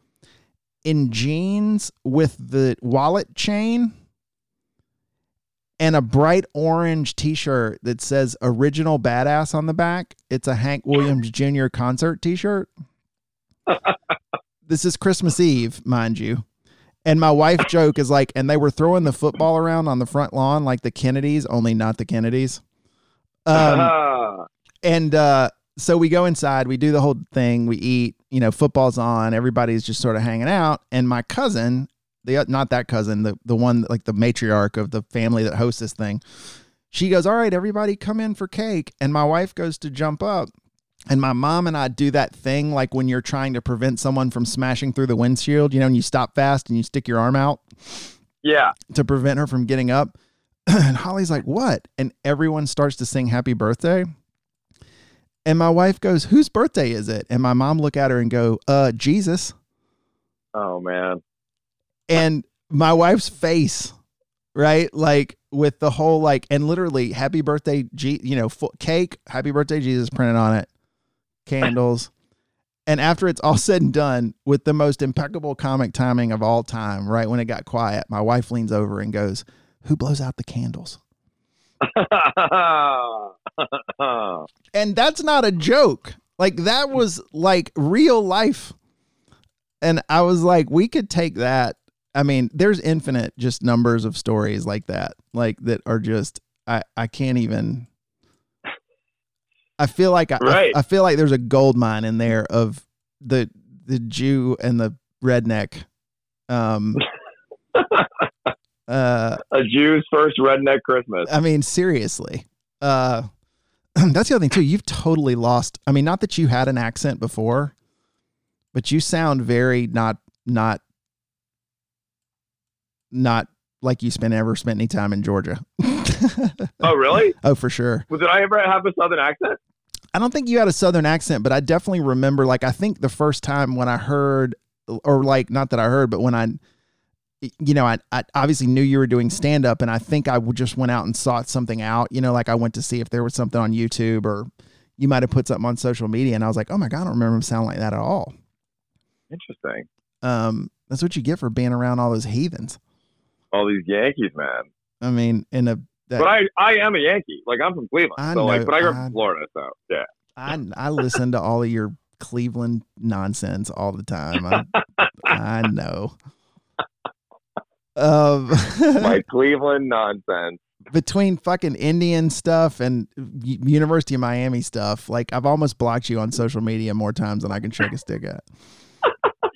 in jeans with the wallet chain and a bright orange t-shirt that says original badass on the back. It's a Hank Williams Jr. concert t-shirt. this is Christmas Eve, mind you. And my wife joke is like, and they were throwing the football around on the front lawn like the Kennedys, only not the Kennedys. Um, and uh, so we go inside, we do the whole thing, we eat, you know, football's on, everybody's just sort of hanging out. And my cousin, the not that cousin, the the one like the matriarch of the family that hosts this thing, she goes, "All right, everybody, come in for cake." And my wife goes to jump up, and my mom and I do that thing like when you're trying to prevent someone from smashing through the windshield, you know, and you stop fast and you stick your arm out yeah. to prevent her from getting up. and Holly's like, "What?" And everyone starts to sing happy birthday. And my wife goes, "Whose birthday is it?" And my mom look at her and go, "Uh, Jesus." Oh man. And my wife's face, right? Like with the whole like and literally happy birthday G, you know, cake, happy birthday Jesus printed on it. Candles. And after it's all said and done, with the most impeccable comic timing of all time, right when it got quiet, my wife leans over and goes, "Who blows out the candles?" And that's not a joke. Like that was like real life. And I was like, we could take that. I mean, there's infinite just numbers of stories like that, like that are just I I can't even. I feel like I, Right. I, I feel like there's a gold mine in there of the the Jew and the redneck. Um. uh. A Jew's first redneck Christmas. I mean, seriously. Uh, that's the other thing too. You've totally lost. I mean, not that you had an accent before, but you sound very not not not like you spent ever spent any time in Georgia. Oh, really? oh, for sure. Well, did I ever have a southern accent? I don't think you had a southern accent, but I definitely remember like I think the first time when I heard or like not that I heard, but when I you know, I, I obviously knew you were doing stand up and I think I just went out and sought something out, you know, like I went to see if there was something on YouTube or you might have put something on social media and I was like, "Oh my god, I don't remember him sound like that at all." Interesting. Um that's what you get for being around all those heathens. All these Yankees, man. I mean, in a that, But I, I am a Yankee. Like I'm from Cleveland, I so like, but I grew up I- from Florida, so yeah. I I listen to all of your Cleveland nonsense all the time. I, I know. Um, My Cleveland nonsense. between fucking Indian stuff and University of Miami stuff, like I've almost blocked you on social media more times than I can shake a stick at.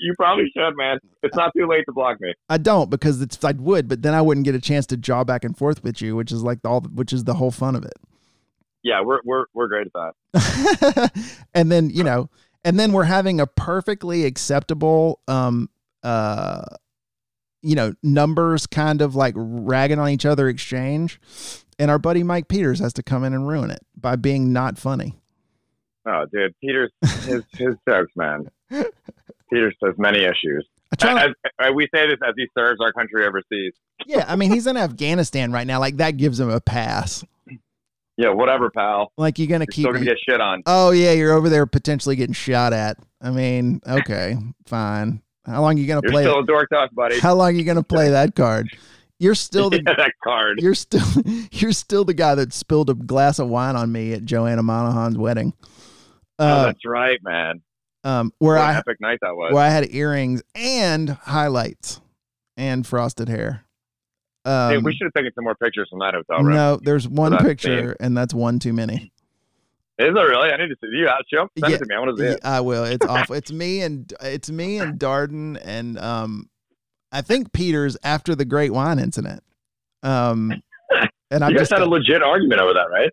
You probably should, man. It's not too late to block me. I don't because it's I would, but then I wouldn't get a chance to jaw back and forth with you, which is like the, all, which is the whole fun of it. Yeah, we're we're we're great at that. and then you know, and then we're having a perfectly acceptable, um, uh, you know, numbers kind of like ragging on each other exchange, and our buddy Mike Peters has to come in and ruin it by being not funny. Oh, dude, Peter's his his jokes, man. Peters has many issues. As, as we say this as he serves our country overseas. yeah, I mean he's in Afghanistan right now, like that gives him a pass. Yeah, whatever, pal. Like you're gonna You're keep. still gonna get shit on. oh yeah, you're over there potentially getting shot at. I mean, okay, fine. How long are you gonna You're play? still a dork tough, buddy. How long are you gonna play that card? You're still the yeah, that card. you're still you're still the guy that spilled a glass of wine on me at Joanna Monahan's wedding. oh, Uh, that's right, man. Um, where What I epic night that was. where I had earrings and highlights and frosted hair. Um, hey, we should have taken some more pictures from that hotel room. no, there's one picture, and that's one too many. Is it really? I need to see you. Out. Show, send Yeah, it to me. I want to see it. I will. It's awful. It's me and it's me and Darden and um, I think Peters after the Great Wine Incident. Um, and I just had a legit argument over that, right?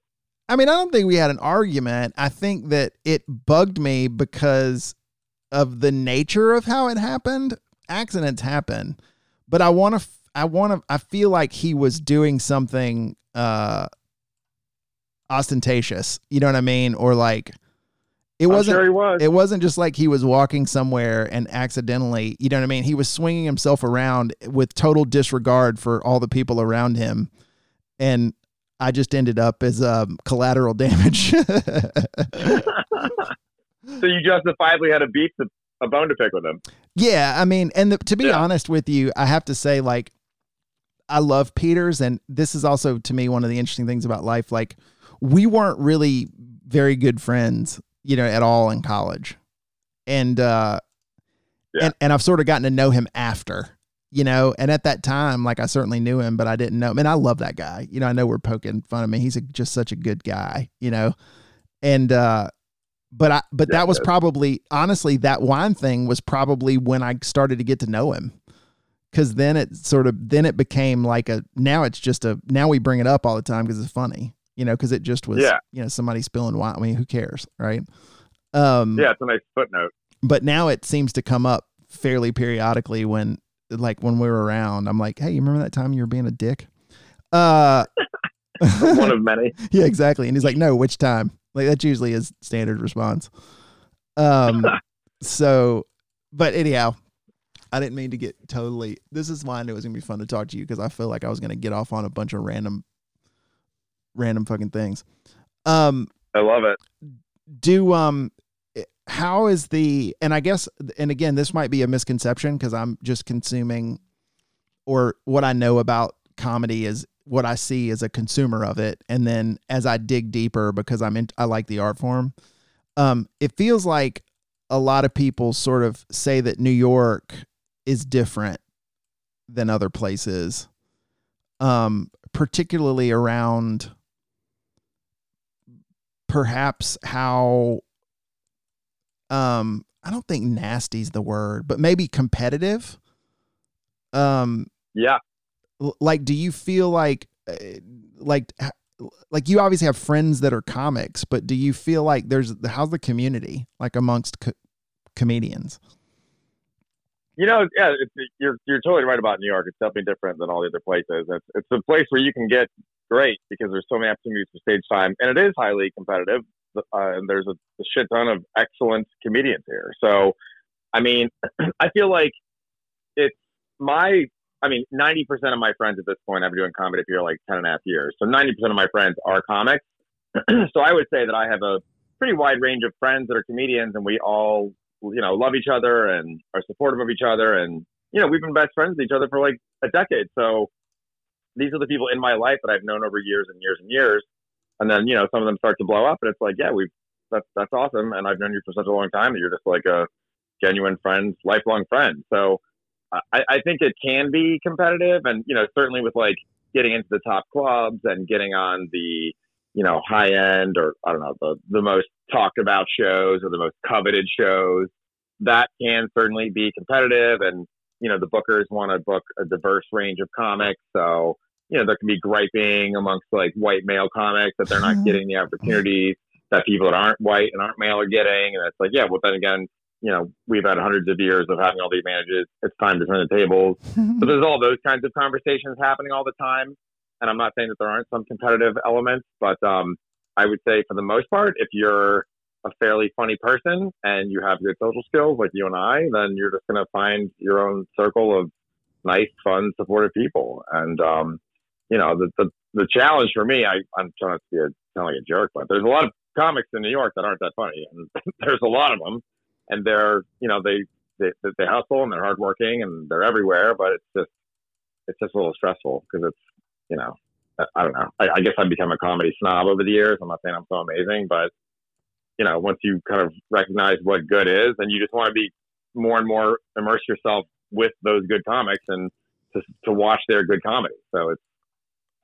I mean, I don't think we had an argument. I think that it bugged me because of the nature of how it happened. Accidents happen, but I want to. I want to. I feel like he was doing something uh ostentatious. You know what I mean? Or like it wasn't. sure was. It wasn't just like he was walking somewhere and accidentally, you know what I mean? He was swinging himself around with total disregard for all the people around him. And I just ended up as um, collateral damage. so you justifiably had a beef to, a bone to pick with him. yeah, I mean, and the, to be Yeah. honest with you, I have to say, like, I love Peters, and this is also to me one of the interesting things about life. Like, we weren't really very good friends, you know, at all in college, and uh, Yeah. and and I've sort of gotten to know him after, you know, and at that time, like, I certainly knew him, but I didn't know. I mean, I love that guy. You know, I know we're poking fun of me. He's a, just such a good guy, you know, and uh, but I but that was probably honestly that wine thing was probably when I started to get to know him because then it sort of then it became like a now it's just a now we bring it up all the time because it's funny you know because it just was Yeah. you know somebody spilling wine i mean who cares right um Yeah, it's a nice footnote. but now it seems to come up fairly periodically when like when we were around i'm like hey you remember that time you were being a dick? Uh One of many. yeah exactly. And he's like no which time? Like that's usually his standard response. Um so but anyhow i didn't mean to get totally this is why i knew it was gonna be fun to talk to you because i feel like i was gonna get off on a bunch of random random fucking things. Um I love it. do um how is the and i guess and again this might be a misconception because i'm just consuming or what i know about comedy is what i see as a consumer of it. And then as i dig deeper because i'm in i like the art form um, it feels like a lot of people sort of say that New York is different than other places, um, particularly around perhaps how um I don't think nasty's the word, but maybe competitive. Um yeah. Like do you feel like uh, like like you obviously have friends that are comics, but do you feel like there's how's the community like amongst co- comedians? You know, yeah, you're you're totally right about New York. It's definitely different than all the other places. It's it's a place where you can get great because there's so many opportunities for stage time, and it is highly competitive. Uh, and there's a, a shit ton of excellent comedians here. So, I mean, I feel like it's my I mean, 90% of my friends at this point, I've been doing comedy for like 10 and a half years. So 90% of my friends are comics. so I would say that I have a pretty wide range of friends that are comedians and we all, you know, love each other and are supportive of each other. And, you know, we've been best friends with each other for like a decade. So these are the people in my life that I've known over years and years and years. And then, you know, some of them start to blow up and it's like, yeah, we've, that's, that's awesome. And I've known you for such a long time that you're just like a genuine friend, lifelong friend. So, I, I think it can be competitive, and you know, certainly with like getting into the top clubs and getting on the you know high end or I don't know the the most talked about shows or the most coveted shows, that can certainly be competitive. And you know, the bookers want to book a diverse range of comics, so you know there can be griping amongst like white male comics that they're not mm-hmm. getting the opportunities that people that aren't white and aren't male are getting, and it's like yeah, well then again you know, we've had hundreds of years of having all the advantages. It's time to turn the tables. so there's all those kinds of conversations happening all the time. And I'm not saying that there aren't some competitive elements, but um, I would say for the most part, if you're a fairly funny person and you have good social skills like you and I, then you're just going to find your own circle of nice, fun, supportive people. And, um, you know, the, the, the challenge for me, I, I'm trying to be a, sound like a jerk, but there's a lot of comics in New York that aren't that funny. And there's a lot of them and they're you know they they, they hustle and they're hardworking and they're everywhere, but it's just it's just a little stressful because it's you know I don't know. I, I guess I've become a comedy snob over the years. I'm not saying I'm so amazing, but you know, once you kind of recognize what good is, and you just want to be more and more immerse yourself with those good comics and to, to watch their good comedy. So it's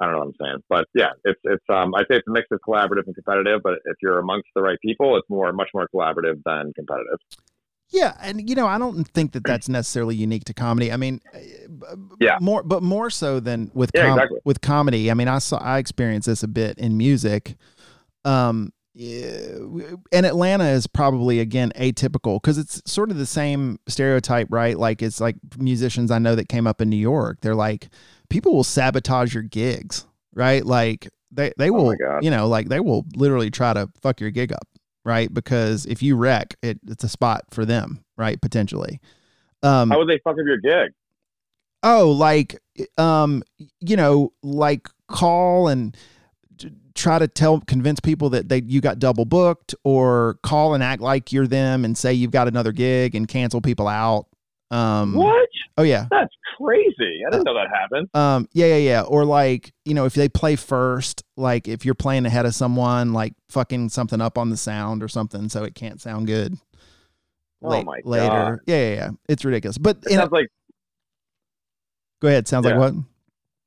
I don't know what I'm saying, but yeah, it's it's um I say it's a mix of collaborative and competitive. But if you're amongst the right people, it's more much more collaborative than competitive. Yeah, and you know I don't think that that's necessarily unique to comedy. I mean, yeah, more but more so than with yeah, com- exactly. with comedy. I mean, I saw I experienced this a bit in music. Um, and Atlanta is probably again atypical because it's sort of the same stereotype, right? Like it's like musicians I know that came up in New York. They're like people will sabotage your gigs, right? Like they they oh will, oh you know, like they will literally try to fuck your gig up, right? Because if you wreck, it, it's a spot for them, right? Potentially. Um, How would they fuck up your gig? Oh, like, um, you know, like call and try to tell convince people that they you got double booked or call and act like you're them and say you've got another gig and cancel people out um, what? Oh yeah, that's crazy. I didn't uh, know that happened. Um, yeah, yeah, yeah. Or like, you know, if they play first, like if you're playing ahead of someone, like fucking something up on the sound or something, so it can't sound good. Oh late, my later. god. Yeah, yeah, yeah. It's ridiculous. But it sounds like. Go ahead. Sounds yeah. like what?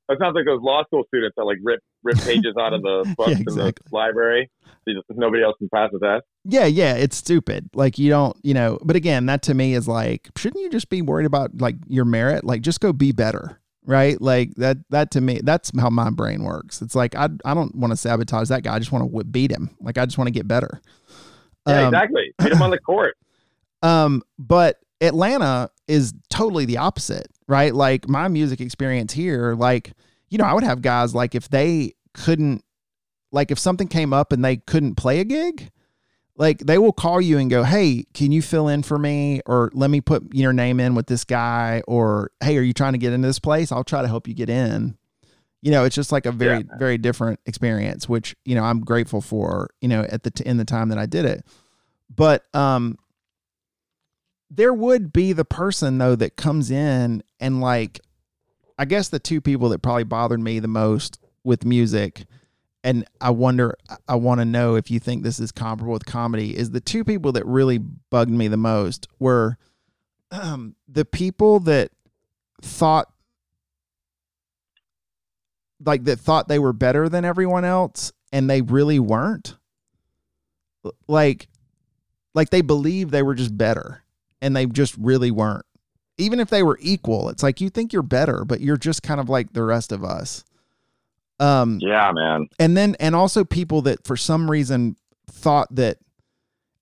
It sounds like those law school students that like rip rip pages out of the books yeah, exactly. in the library. So nobody else can pass the test. Yeah, yeah, it's stupid. Like you don't, you know. But again, that to me is like, shouldn't you just be worried about like your merit? Like, just go be better, right? Like that. That to me, that's how my brain works. It's like I, I don't want to sabotage that guy. I just want to whip beat him. Like I just want to get better. Yeah, um, exactly. Beat him on the court. Um, but Atlanta is totally the opposite, right? Like my music experience here, like you know, I would have guys like if they couldn't, like if something came up and they couldn't play a gig, like they will call you and go, "Hey, can you fill in for me?" or "Let me put your name in with this guy," or "Hey, are you trying to get into this place? I'll try to help you get in." You know, it's just like a very yeah. very different experience, which you know I'm grateful for. You know, at the t- in the time that I did it, but um, there would be the person though that comes in and like I guess the two people that probably bothered me the most with music and I wonder, I want to know if you think this is comparable with comedy. Is the two people that really bugged me the most were um, the people that thought, like, that thought they were better than everyone else, and they really weren't. Like, like they believed they were just better, and they just really weren't. Even if they were equal, it's like you think you're better, but you're just kind of like the rest of us. Um, yeah, man. And then, and also people that for some reason thought that,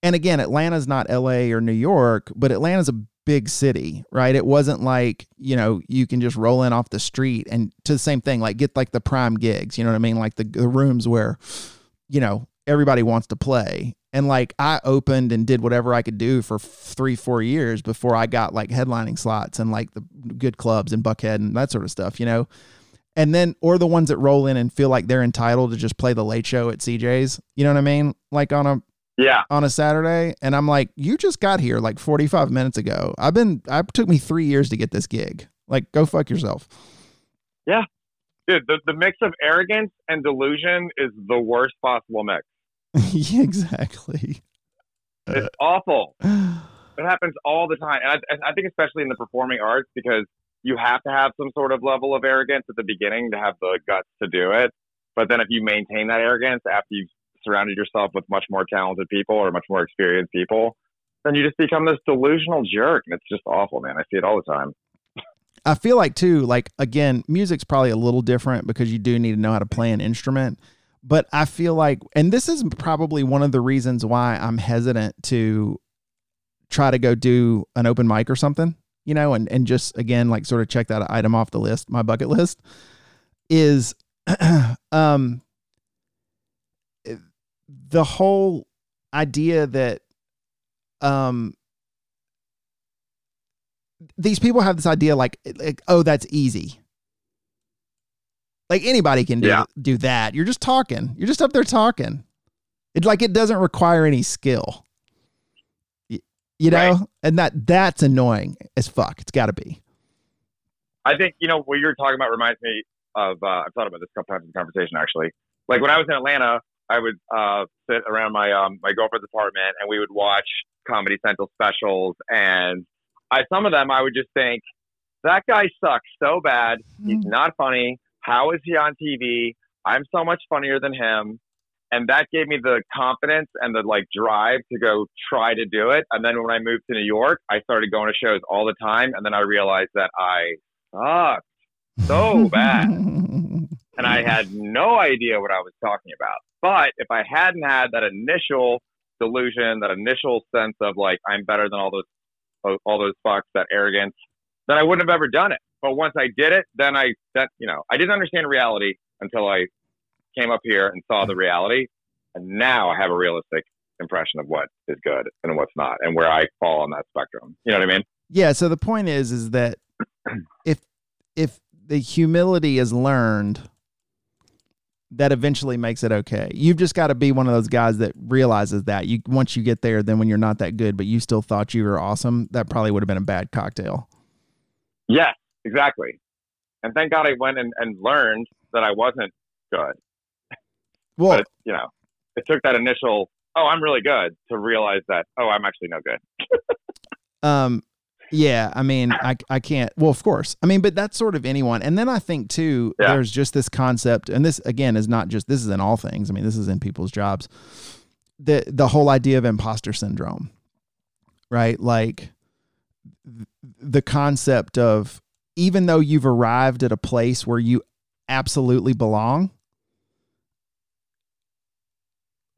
and again, Atlanta's not LA or New York, but Atlanta's a big city, right? It wasn't like, you know, you can just roll in off the street and to the same thing, like get like the prime gigs, you know what I mean? Like the, the rooms where, you know, everybody wants to play. And like I opened and did whatever I could do for three, four years before I got like headlining slots and like the good clubs and Buckhead and that sort of stuff, you know? and then or the ones that roll in and feel like they're entitled to just play the late show at CJ's. You know what I mean? Like on a yeah on a Saturday, and I'm like, you just got here like 45 minutes ago. I've been. I took me three years to get this gig. Like, go fuck yourself. Yeah, dude. The the mix of arrogance and delusion is the worst possible mix. yeah, exactly. It's uh, awful. It happens all the time, and I, I think especially in the performing arts because you have to have some sort of level of arrogance at the beginning to have the guts to do it. But then if you maintain that arrogance after you've surrounded yourself with much more talented people or much more experienced people, then you just become this delusional jerk. And it's just awful, man. I see it all the time. I feel like too, like again, music's probably a little different because you do need to know how to play an instrument. But I feel like, and this is probably one of the reasons why I'm hesitant to try to go do an open mic or something you know, and and just again like sort of check that item off the list, my bucket list is um the whole idea that um these people have this idea like like oh that's easy like anybody can do yeah. do that you're just talking you're just up there talking it like it doesn't require any skill you know, right. and that that's annoying as fuck. It's got to be. I think you know what you're talking about reminds me of. Uh, I've thought about this a couple times in conversation actually. Like when I was in Atlanta, I would uh, sit around my um, my girlfriend's apartment and we would watch Comedy Central specials, and I some of them I would just think that guy sucks so bad. He's mm. not funny. How is he on TV? I'm so much funnier than him and that gave me the confidence and the like drive to go try to do it. And then when I moved to New York, I started going to shows all the time, and then I realized that I sucked so bad, and I had no idea what I was talking about. But if I hadn't had that initial delusion, that initial sense of like I'm better than all those all those fucks, that arrogance, then I wouldn't have ever done it. But once I did it, then I that you know I didn't understand reality until I came up here and saw the mm-hmm. reality, and now I have a realistic impression of what is good and what's not, and where I fall on that spectrum. You know what I mean? Yeah. So the point is, is that if if the humility is learned, that eventually makes it okay. You've just got to be one of those guys that realizes that you once you get there, then when you're not that good, but you still thought you were awesome, that probably would have been a bad cocktail. Yes, exactly. And thank God I went and, and learned that I wasn't good. Well, but, you know, it took that initial, oh, I'm really good to realize that, oh, I'm actually no good. um, yeah, I mean, I, I can't. Well, of course. I mean, but that's sort of anyone. And then I think too, yeah. there's just this concept, and this again is not just this is in all things. I mean, this is in people's jobs. The the whole idea of imposter syndrome, right? Like the concept of even though you've arrived at a place where you absolutely belong,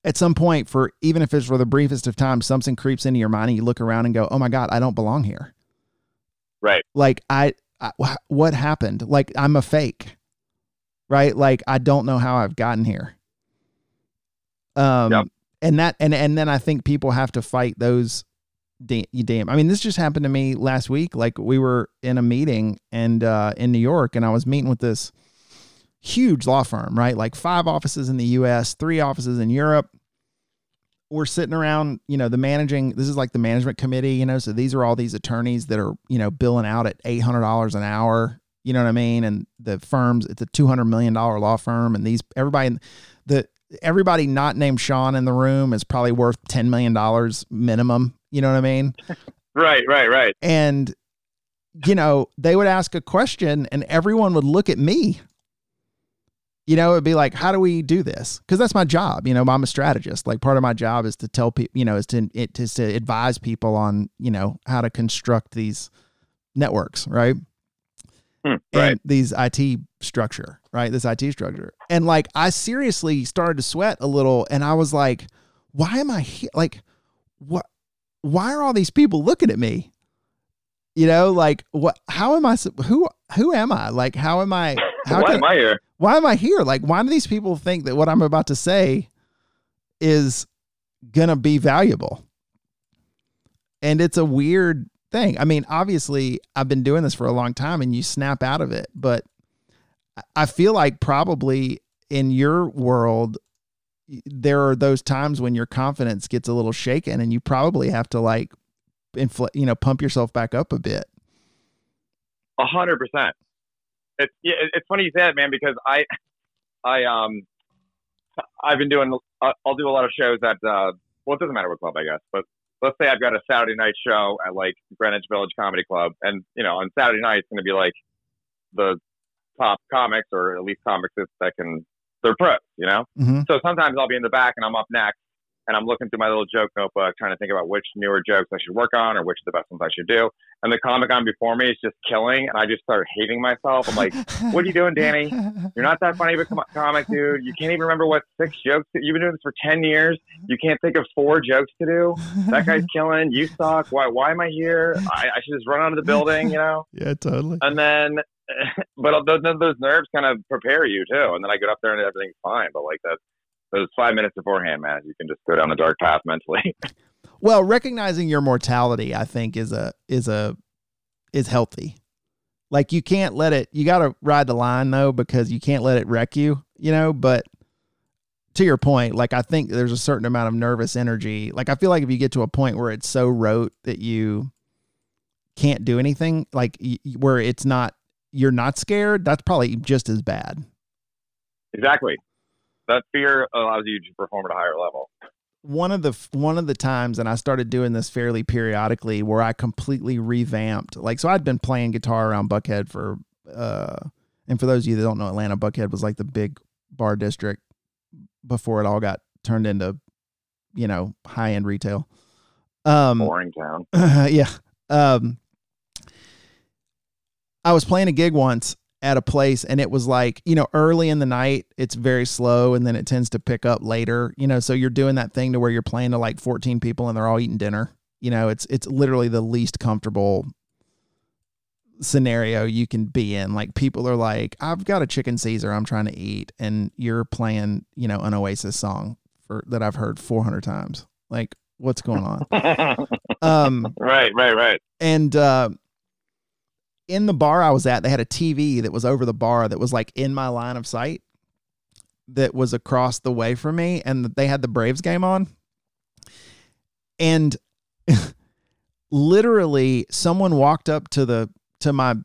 at some point for even if it's for the briefest of time something creeps into your mind and you look around and go oh my god i don't belong here. Right. Like i, I what happened? Like i'm a fake right? Like i don't know how i've gotten here. Um yep. and that and and then i think people have to fight those damn i mean this just happened to me last week like we were in a meeting and uh in new york and i was meeting with this huge law firm, right? Like five offices in the US, three offices in Europe. We're sitting around, you know, the managing, this is like the management committee, you know, so these are all these attorneys that are, you know, billing out at $800 an hour, You know what I mean? And the firms, it's a two hundred million dollar law firm, and these everybody, the everybody not named Sean in the room is probably worth ten million dollars minimum. You know what I mean? right, right, right. And you know, they would ask a question, and everyone would look at me. You know, it'd be like, "How do we do this?" Because that's my job. You know, I'm a strategist. Like part of my job is to tell people, you know, is to it is to advise people on, you know, how to construct these networks, right? Hmm, right. And these IT structure, right? This IT structure. And like I seriously started to sweat a little and I was like, why am I here? Like, what why are all these people looking at me? You know, like what how am I who who am I? Like how am I how why am I here? Why am I here? Like why do these people think that what I'm about to say is gonna be valuable? And it's a weird thing. I mean, obviously, I've been doing this for a long time and you snap out of it, but I feel like probably in your world, there are those times when your confidence gets a little shaken and you probably have to like infl- you know, pump yourself back up a bit. A hundred percent. It's yeah, it's funny you say that, man, because I, I um, I've been doing. I'll do a lot of shows at. Uh, well, it doesn't matter what club, I guess, but let's say I've got a Saturday night show at like Greenwich Village Comedy Club, and you know, on Saturday night it's going to be like the top comics or at least comics that can they're pros, you know. Mm-hmm. So sometimes I'll be in the back and I'm up next, and I'm looking through my little joke notebook, trying to think about which newer jokes I should work on or which are the best ones I should do. And the comic on before me is just killing, and I just start hating myself. I'm like, "What are you doing, Danny? You're not that funny of a comic, dude. You can't even remember what six jokes. You've been doing this for ten years. You can't think of four jokes to do. That guy's killing. You suck. Why? Why am I here? I, I should just run out of the building, you know? Yeah, totally. And then but those, those nerves kind of prepare you too. And then I get up there and everything's fine. But like that, those five minutes beforehand, man, you can just go down the dark path mentally. well, recognizing your mortality, I think, is a is a is healthy. Like you can't let it. You got to ride the line though, because you can't let it wreck you. You know, but to your point, like I think there's a certain amount of nervous energy. Like I feel like if you get to a point where it's so rote that you can't do anything, like where it's not you're not scared, that's probably just as bad. Exactly. That fear allows you to perform at a higher level. One of the one of the times, and I started doing this fairly periodically, where I completely revamped. Like, so I'd been playing guitar around Buckhead for, uh, and for those of you that don't know, Atlanta Buckhead was like the big bar district before it all got turned into, you know, high end retail. Um, Boring town. Yeah. Um, I was playing a gig once at a place and it was like, you know, early in the night, it's very slow and then it tends to pick up later, you know, so you're doing that thing to where you're playing to like 14 people and they're all eating dinner. You know, it's it's literally the least comfortable scenario you can be in. Like people are like, I've got a chicken Caesar I'm trying to eat and you're playing, you know, an Oasis song for that I've heard 400 times. Like what's going on? um right, right, right. And uh in the bar I was at, they had a TV that was over the bar that was like in my line of sight that was across the way from me and they had the Braves game on. And literally someone walked up to the to my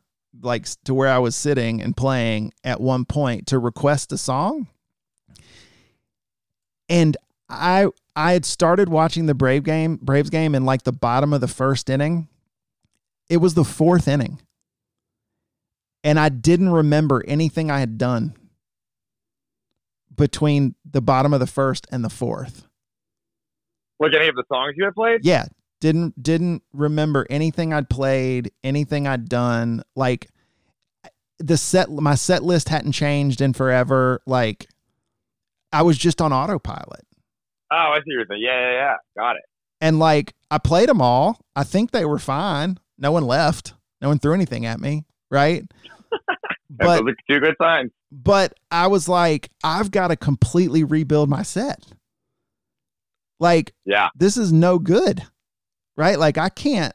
like to where I was sitting and playing at one point to request a song. And I I had started watching the Brave game, Braves game in like the bottom of the first inning. It was the fourth inning and I didn't remember anything I had done between the bottom of the first and the fourth. Like any of the songs you had played? Yeah, didn't didn't remember anything I'd played, anything I'd done. Like the set, my set list hadn't changed in forever. Like I was just on autopilot. Oh, I see your thing. Yeah, yeah, yeah. Got it. And like I played them all. I think they were fine. No one left. No one threw anything at me. Right but two good signs. But I was like, I've got to completely rebuild my set. Like, yeah, this is no good, right? Like, I can't,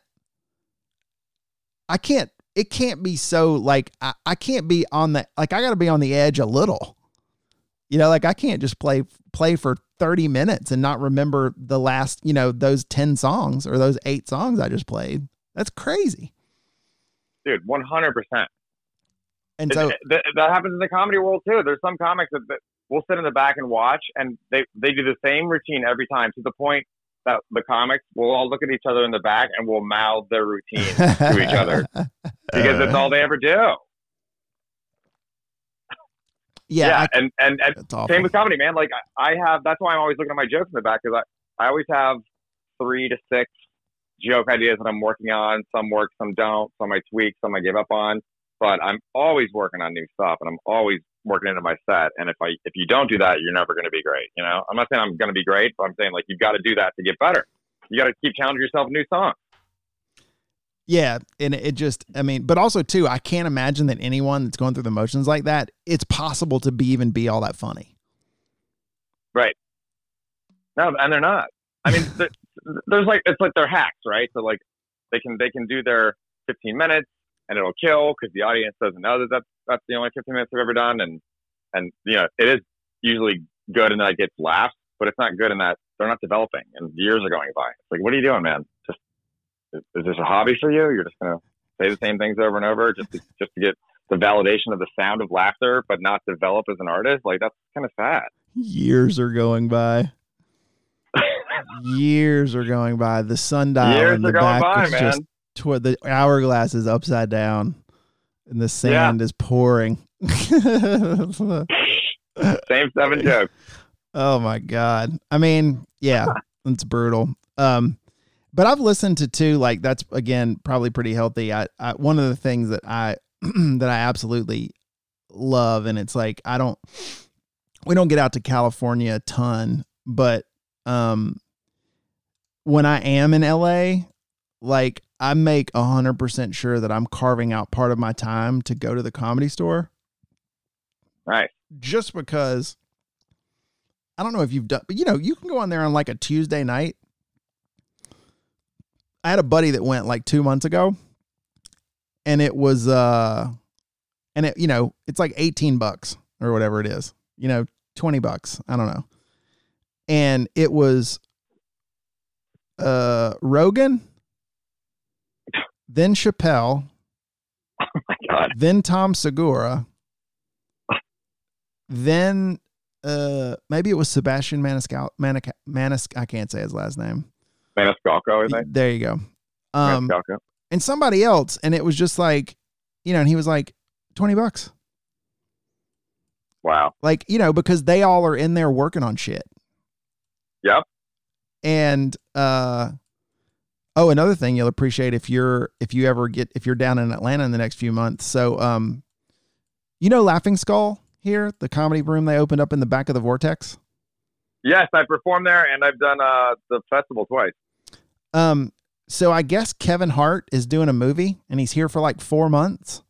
I can't, it can't be so like I, I can't be on the like I got to be on the edge a little. You know, like I can't just play play for 30 minutes and not remember the last, you know, those 10 songs or those 8 songs I just played. That's crazy. Dude, 100%. And so it- that happens in the comedy world too. There's some comics that, that will sit in the back and watch, and they they do the same routine every time to the point that the comics will all look at each other in the back and will mouth their routine to each other because it's all they ever do. yeah, I- and and, and same with comedy, man. Like I I have that's why I'm always looking at my jokes in the back because I I always have three to six joke ideas that I'm working on. Some work, some don't. Some I tweak, some I give up on. But I'm always working on new stuff, and I'm always working into my set. And if I if you don't do that, you're never going to be great. You know, I'm not saying I'm going to be great, but I'm saying like you've got to do that to get better. You got to keep challenging yourself with new songs. Yeah, and it just, I mean, but also too, I can't imagine that anyone that's going through the motions like that, it's possible to be even be all that funny. Right. No, and they're not. I mean, there's like it's like they're hacks, right? So like they can they can do their 15 minutes and it'll kill because the audience doesn't know that that's that's the only 15 minutes they've ever done, and and you know it is usually good and that gets laughs, but it's not good in that they're not developing and years are going by. It's like, what are you doing, man? Just is, is this a hobby for you? You're just gonna say the same things over and over just to, just to get the validation of the sound of laughter, but not develop as an artist? Like that's kind of sad. Years are going by. Years are going by. The sundial Years in are the going back by, is man. just toward the hourglass is upside down, and the sand is pouring. Same seven jokes. Oh my god. I mean, yeah, it's brutal. Um but I've listened to two like that's again probably pretty healthy. I, I one of the things that I that I absolutely love and it's like I don't we don't get out to California a ton, but um when I am in LA, like I make a hundred percent sure that I'm carving out part of my time to go to the comedy store Right. just because I don't know if you've done, but you know, you can go on there on like a Tuesday night. I had a buddy that went like two months ago, and it was, uh, and it, you know, it's like 18 bucks or whatever it is, you know, 20 bucks. I don't know. And it was, uh, Rogan, then Chappelle, oh my God. then Tom Segura, then uh maybe it was Sebastian Maniscal Manic Manis I can't say his last name. Maniscalco, I think. There you go. Um Maniscalco. and somebody else and it was just like you know and he was like 20 bucks. Wow. Like, you know, because they all are in there working on shit. Yep. And uh oh, another thing you'll appreciate if you're if you ever get if you're down in Atlanta in the next few months. So um you know Laughing Skull here, the comedy room they opened up in the back of the Vortex? Yes, I performed there and I've done uh, the festival twice. Um so I guess Kevin Hart is doing a movie and he's here for like 4 months.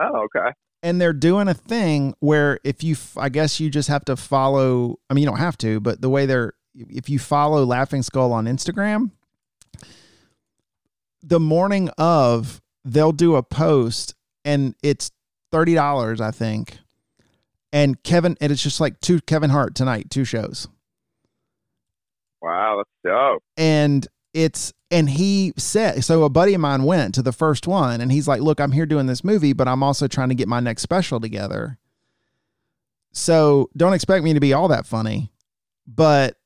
Oh, okay. and they're doing a thing where if you f- i guess you just have to follow i mean you don't have to but the way they're if you follow laughing skull on instagram the morning of they'll do a post and it's $30 i think. And kevin and it's just like two kevin hart tonight two shows. Wow, that's dope. and it's and he said so a buddy of mine went to the first one and he's like look i'm here doing this movie but i'm also trying to get my next special together. So don't expect me to be all that funny but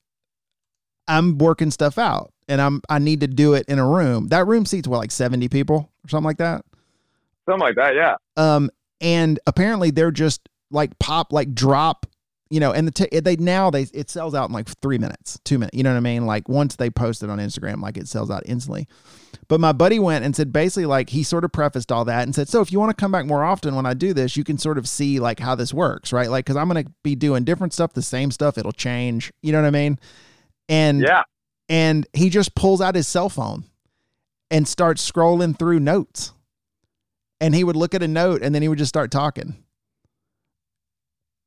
i'm working stuff out and i'm i need to do it in a room. That room seats what like 70 people or something like that. Something like that, yeah. um and apparently they're just like pop like drop you know and the t- they now they it sells out in like three minutes two minutes you know what i mean? Like once they post it on instagram like it sells out instantly. But my buddy went and said basically like he sort of prefaced all that and said so if you want to come back more often when i do this you can sort of see like how this works right? Like because i'm going to be doing different stuff the same stuff it'll change you know what i mean? And Yeah. And he just pulls out his cell phone and starts scrolling through notes. And he would look at a note and then he would just start talking.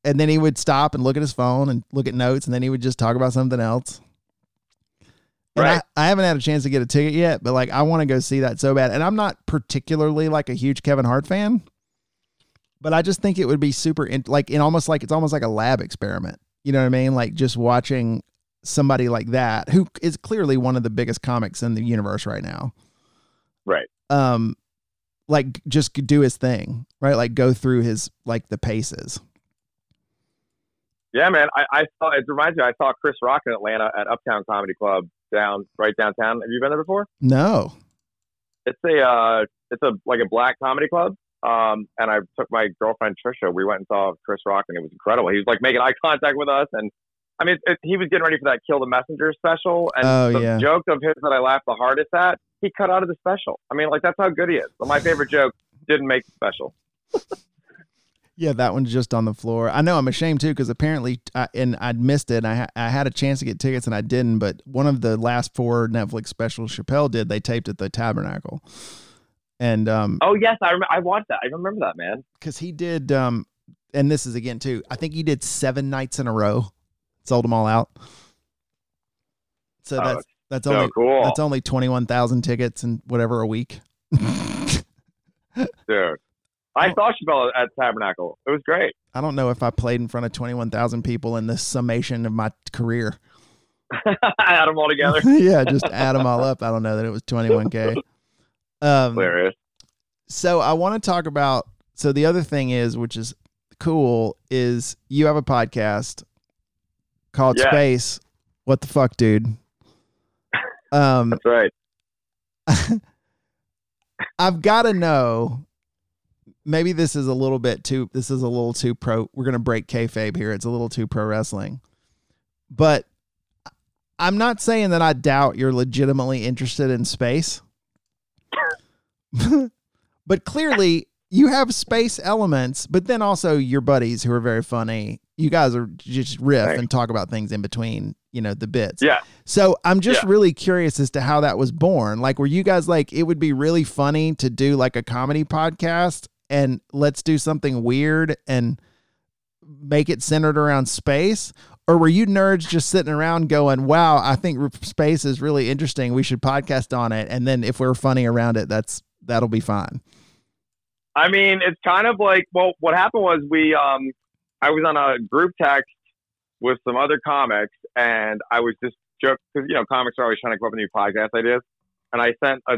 And then he would stop and look at his phone and look at notes and then he would just talk about something else. And Right. I, I haven't had a chance to get a ticket yet, but like I want to go see that so bad. And I'm not particularly like a huge Kevin Hart fan, but I just think it would be super in, like in almost like it's almost like a lab experiment. You know what I mean? Like just watching somebody like that who is clearly one of the biggest comics in the universe right now. Right. Um like just do his thing, right? Like go through his like the paces. Yeah, man. I, I saw it reminds me. I saw Chris Rock in Atlanta at Uptown Comedy Club down right downtown. Have you been there before? No. It's a uh, it's a like a black comedy club. Um, and I took my girlfriend Trisha. We went and saw Chris Rock, and it was incredible. He was like making eye contact with us, and I mean, it, he was getting ready for that "Kill the Messenger" special, and Oh, the yeah. joke of his that I laughed the hardest at, he cut out of the special. I mean, like that's how good he is. But my favorite joke didn't make the special. Yeah, that one's just on the floor. I know I'm ashamed too because apparently, I, and I'd missed it. And I I had a chance to get tickets and I didn't. But one of the last four Netflix specials Chappelle did, they taped at the Tabernacle, and um, Oh yes, I rem- I watched that. I remember that man. because he did um, and this is again too. I think he did seven nights in a row, sold them all out. So Oh, that's that's So only cool, that's only twenty one thousand tickets and whatever a week. dude. I saw Chappelle at Tabernacle. It was great. I don't know if I played in front of twenty one thousand people in the summation of my career. I had them all together. yeah, just add them all up. I don't know that it was 21k. Um, Hilarious. so I want to talk about. So the other thing is, which is cool, is you have a podcast called Yeah. Space. What the fuck, dude? Um, That's right. I've got to know. Maybe this is a little bit too. This is a little too pro. We're gonna break kayfabe here. It's a little too pro wrestling, but I'm not saying that I doubt you're legitimately interested in space. but clearly, you have space elements. But then also your buddies who are very funny. You guys are just riff and talk about things in between. You know the bits. Yeah. So I'm just Yeah. really curious as to how that was born. Like, were you guys like, it would be really funny to do like a comedy podcast and let's do something weird and make it centered around space? Or were you nerds just sitting around going, wow, I think space is really interesting. We should podcast on it. And then if we're funny around it, that's, that'll be fine. I mean, it's kind of like well, what happened was we um, I was on a group text with some other comics, and I was just joke because you know comics are always trying to come up with new podcast ideas, and I sent a,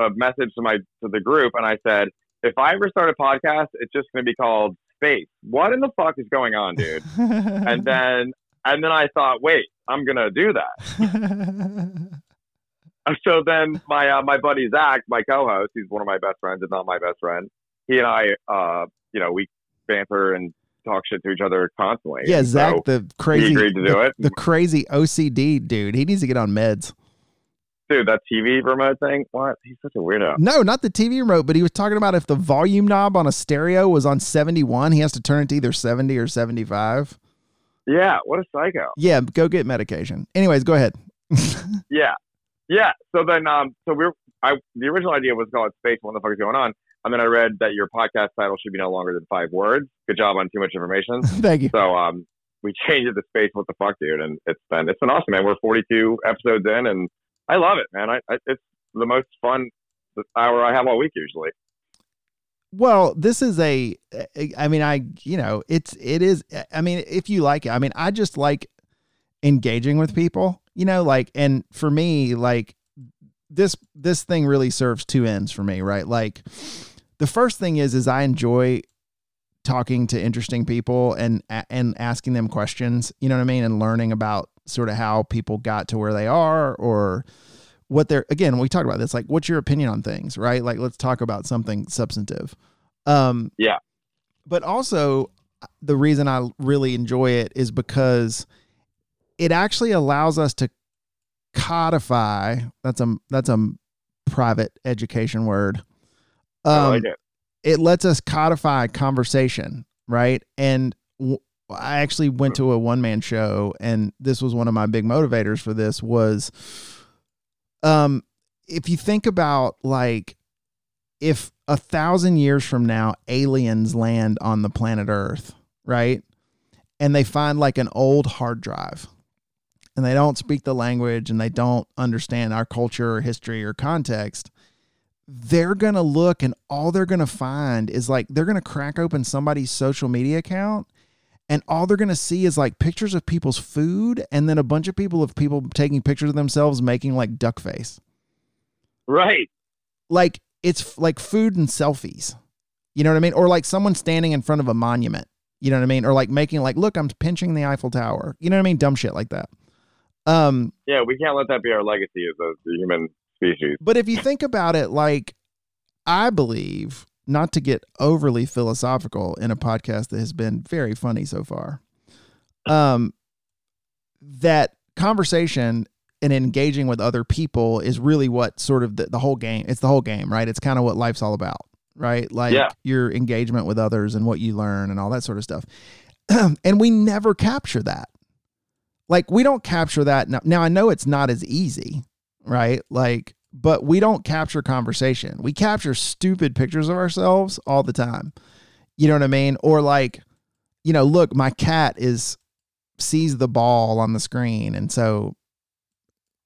a message to my to the group, and I said, if I ever start a podcast, it's just going to be called Space. What in the fuck is going on, dude? and then and then I thought, wait, I'm gonna do that. so then my uh, my buddy Zach, my co-host, he's one of my best friends, if not my best friend. He and I, uh, you know, we banter and talk shit to each other constantly. yeah, Zach, so, the crazy, agreed to do the, it. the crazy OCD dude, he needs to get on meds. dude, that TV remote thing. What? He's such a weirdo. No, not the TV remote, but he was talking about if the volume knob on a stereo was on 71, he has to turn it to either 70 or 75. Yeah, what a psycho. Yeah, go get medication. Anyways, go ahead. Yeah, yeah. So then, um, so we're I the original idea was called Space. What the fuck is going on? And then I read that your podcast title should be no longer than five words. Good job on too much information. Thank you. So um, we changed it to space. What the fuck, dude? And it's been it's been awesome, man. We're 42 episodes in, and I love it, man. I, I it's the most fun hour I have all week usually. Well, this is a I mean, I, you know, it's it is I mean, if you like it. I mean, I just like engaging with people, you know, like and for me, like this this thing really serves two ends for me, right? Like the first thing is is I enjoy talking to interesting people and and asking them questions, you know what I mean, and learning about sort of how people got to where they are or what they're again, we talked about this like what's your opinion on things, right? Like let's talk about something substantive. Um Yeah. But also the reason I really enjoy it is because it actually allows us to codify that's a that's a private education word I um, like it. it lets us codify conversation, right? And w- I actually went to a one man show, and this was one of my big motivators for this was, um, if you think about like, if a thousand years from now aliens land on the planet Earth, right, and they find like an old hard drive. And they don't speak the language and they don't understand our culture or history or context they're going to look and all they're going to find is like they're going to crack open somebody's social media account and all they're going to see is like pictures of people's food and then a bunch of people of people taking pictures of themselves making like duck face Right. like it's like food and selfies. You know what I mean? Or like someone standing in front of a monument. You know what I mean? Or like making like, look, I'm pinching the Eiffel Tower. You know what I mean? Dumb shit like that. Um, yeah, we can't let that be our legacy as a human species. But if you think about it, like I believe, not to get overly philosophical in a podcast that has been very funny so far, um, that conversation and engaging with other people is really what sort of the, the whole game. It's the whole game, right? It's kind of what life's all about, right? Like Yeah. your engagement with others and what you learn and all that sort of stuff. and we never capture that. Like we don't capture that now. Now I know it's not as easy, right? Like, but we don't capture conversation. We capture stupid pictures of ourselves all the time. You know what I mean? Or like, you know, look, my cat is sees the ball on the screen, and so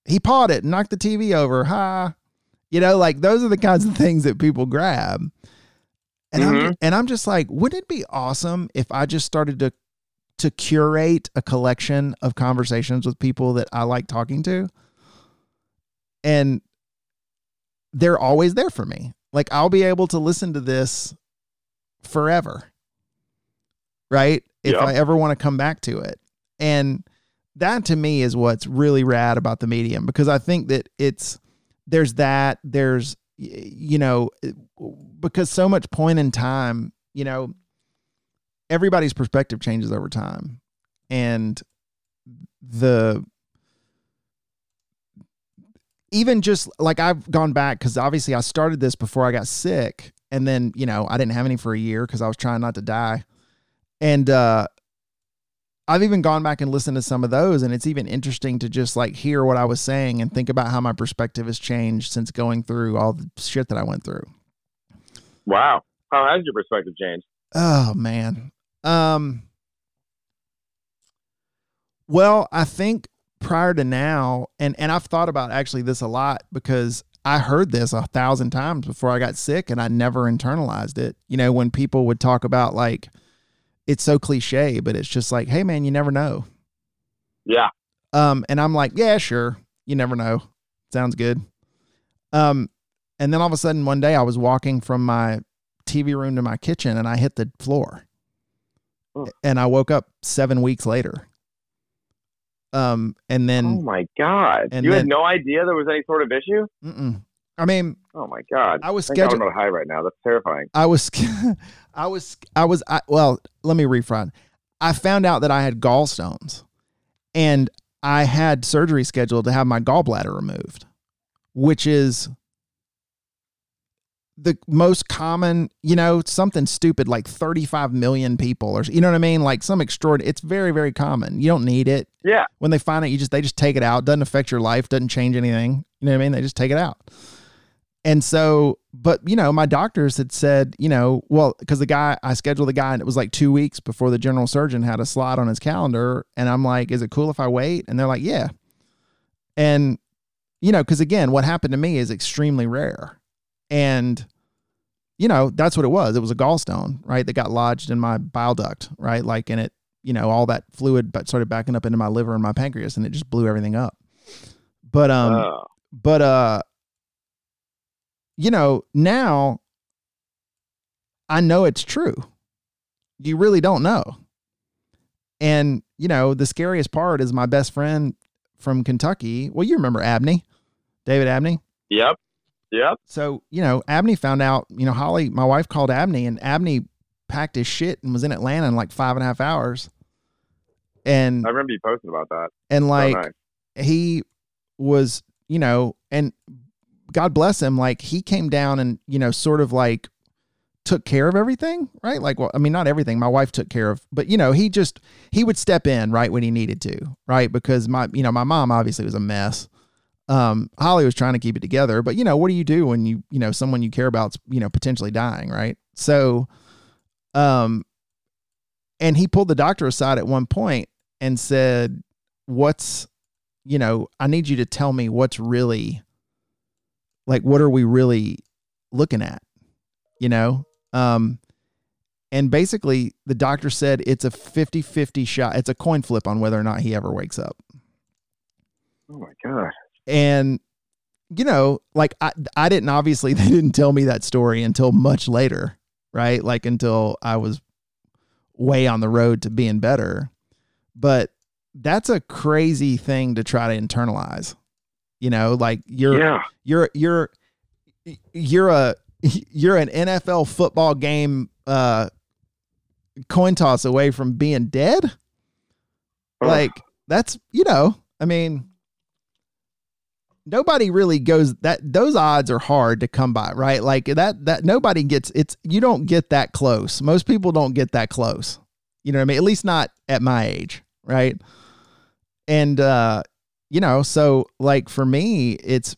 he pawed it knocked the TV over. Ha. You know, like those are the kinds of things that people grab. And I'm Mhm. and I'm just like, wouldn't it be awesome if I just started to to curate a collection of conversations with people that I like talking to? And they're always there for me. Like I'll be able to listen to this forever. Right? If Yeah. I ever want to come back to it. And that to me is what's really rad about the medium because I think that it's there's that there's you know because so much point in time, you know, everybody's perspective changes over time. And the even just like I've gone back because obviously I started this before I got sick, and then you know I didn't have any for a year because I was trying not to die, and uh, I've even gone back and listened to some of those, and it's even interesting to just like hear what I was saying and think about how my perspective has changed since going through all the shit that I went through. Wow. How has your perspective changed? Oh man. Um well, I think prior to now and and I've thought about actually this a lot because I heard this a thousand times before I got sick and I never internalized it. You know, when people would talk about like it's so cliche, but it's just like, hey man, you never know. Yeah. Um, and I'm like, yeah, sure. You never know. Sounds good. Um, and then all of a sudden one day I was walking from my TV room to my kitchen and I hit the floor. Oh. And I woke up seven weeks later. Um, and then oh my God. and you then- had no idea there was any sort of issue? mm-mm. I mean, Oh my God. I was I'm scheduled. not high right now. That's terrifying. I was, I was, I was, I, well, let me refront. I found out that I had gallstones and I had surgery scheduled to have my gallbladder removed, which is the most common, you know, something stupid like 35 million people or, you know what I mean? Like some extraordinary, it's very, very common. You don't need it. Yeah. When they find it, you just, they just take it out. Doesn't affect your life, doesn't change anything. You know what I mean? They just take it out. And so, but you know, my doctors had said, you know, well, because the guy I scheduled the guy and it was like two weeks before the general surgeon had a slot on his calendar. And I'm like, is it cool if I wait? And they're like, yeah. And, you know, because again, what happened to me is extremely rare. And, you know, that's what it was. It was a gallstone, right? That got lodged in my bile duct, right? Like, and it, you know, all that fluid but started backing up into my liver and my pancreas and it just blew everything up. But, um, but uh you know now i know it's true you really don't know and you know the scariest part is my best friend from kentucky well you remember abney david abney Yep. Yep. so you know abney found out you know holly my wife called abney and abney packed his shit and was in atlanta in like five and a half hours and I remember you posting about that. and So like nice. he was, you know, and God bless him, like he came down and, you know, sort of like took care of everything, right? Like, well, I mean, not everything my wife took care of, but, you know, he just, he would step in right when he needed to, right? Because my, you know, my mom obviously was a mess. Um, Holly was trying to keep it together, but, you know, what do you do when you, you know, someone you care about's, you know, potentially dying, right? So, um, and he pulled the doctor aside at one point and said, what's, you know, I need you to tell me what's really like what are we really looking at? You know? Um and basically the doctor said it's a 50-50 shot. It's a coin flip on whether or not he ever wakes up. Oh my God. And you know, like I, I didn't obviously they didn't tell me that story until much later, right? Like until I was way on the road to being better. But that's a crazy thing to try to internalize. You know, like you're Yeah. you're you're you're a you're an NFL football game uh coin toss away from being dead. Like that's you know, I mean nobody really goes that those odds are hard to come by, right? Like that that nobody gets it's you don't get that close. Most people don't get that close. You know what I mean? At least not at my age, right? And uh you know, so like for me it's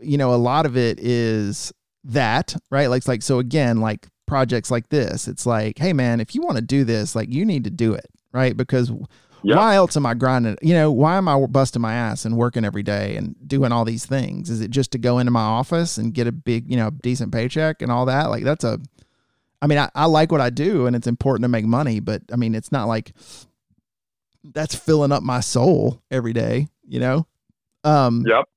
you know, a lot of it is that, right? Like it's like so again, like projects like this, it's like, hey man, if you want to do this, like you need to do it, right? Because Yep. why else am I grinding? You know, why am I busting my ass and working every day and doing all these things? Is it just to go into my office and get a big, you know, decent paycheck and all that? Like that's a I mean, I, I like what I do and it's important to make money, but I mean, it's not like that's filling up my soul every day, you know? Um Yep.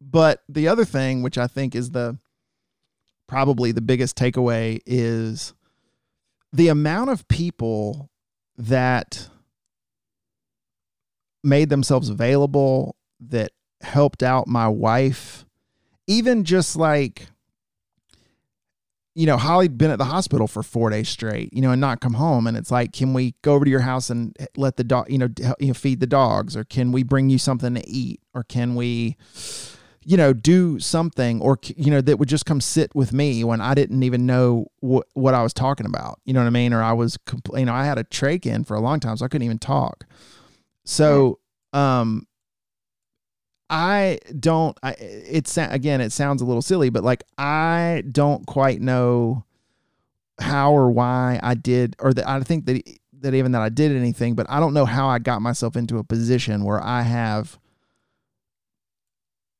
but the other thing, which I think is the probably the biggest takeaway, is the amount of people that made themselves available, that helped out my wife, even just like, you know, Holly'd been at the hospital for four days straight, you know, and not come home. And it's like, can we go over to your house and let the dog, you know, you know, feed the dogs, or can we bring you something to eat, or can we, you know, do something, or you know, that would just come sit with me when I didn't even know what what I was talking about, you know what I mean? Or I was, compl- you know, I had a trach in for a long time, so I couldn't even talk. So, um, I don't. I it's again. It sounds a little silly, but like I don't quite know how or why I did, or that I think that that even that I did anything, but I don't know how I got myself into a position where I have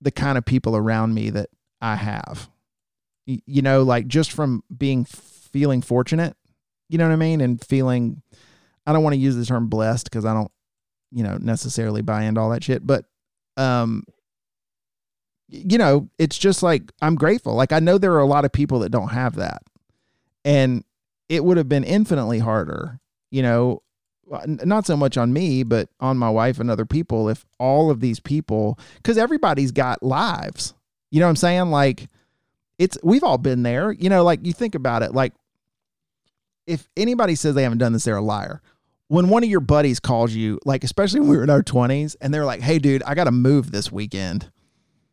the kind of people around me that I have. You know, like just from being feeling fortunate, you know what I mean, and feeling. I don't want to use the term blessed because I don't, you know, necessarily buy into all that shit, but um you know, it's just like I'm grateful. Like I know there are a lot of people that don't have that. And it would have been infinitely harder, you know, not so much on me, but on my wife and other people if all of these people cuz everybody's got lives. You know what I'm saying? Like it's we've all been there. You know, like you think about it like if anybody says they haven't done this, they're a liar. When one of your buddies calls you, like especially when we were in our 20s, and they're like, "Hey, dude, I got to move this weekend.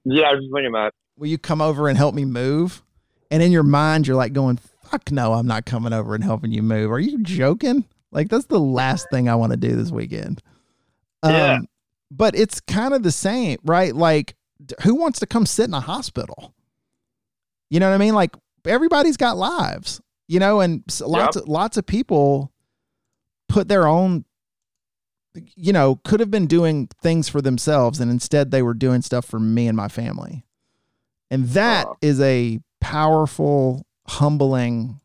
Yeah, I was just thinking that. Will you come over and help me move?" And in your mind, you're like going, "Fuck no, I'm not coming over and helping you move. Are you joking? Like that's the last thing I want to do this weekend." Yeah. Um, but it's kind of the same, right? Like, who wants to come sit in a hospital? You know what I mean? Like everybody's got lives, you know, and lots of lots of people put their own you know, could have been doing things for themselves and instead they were doing stuff for me and my family. And that Wow. is a powerful, humbling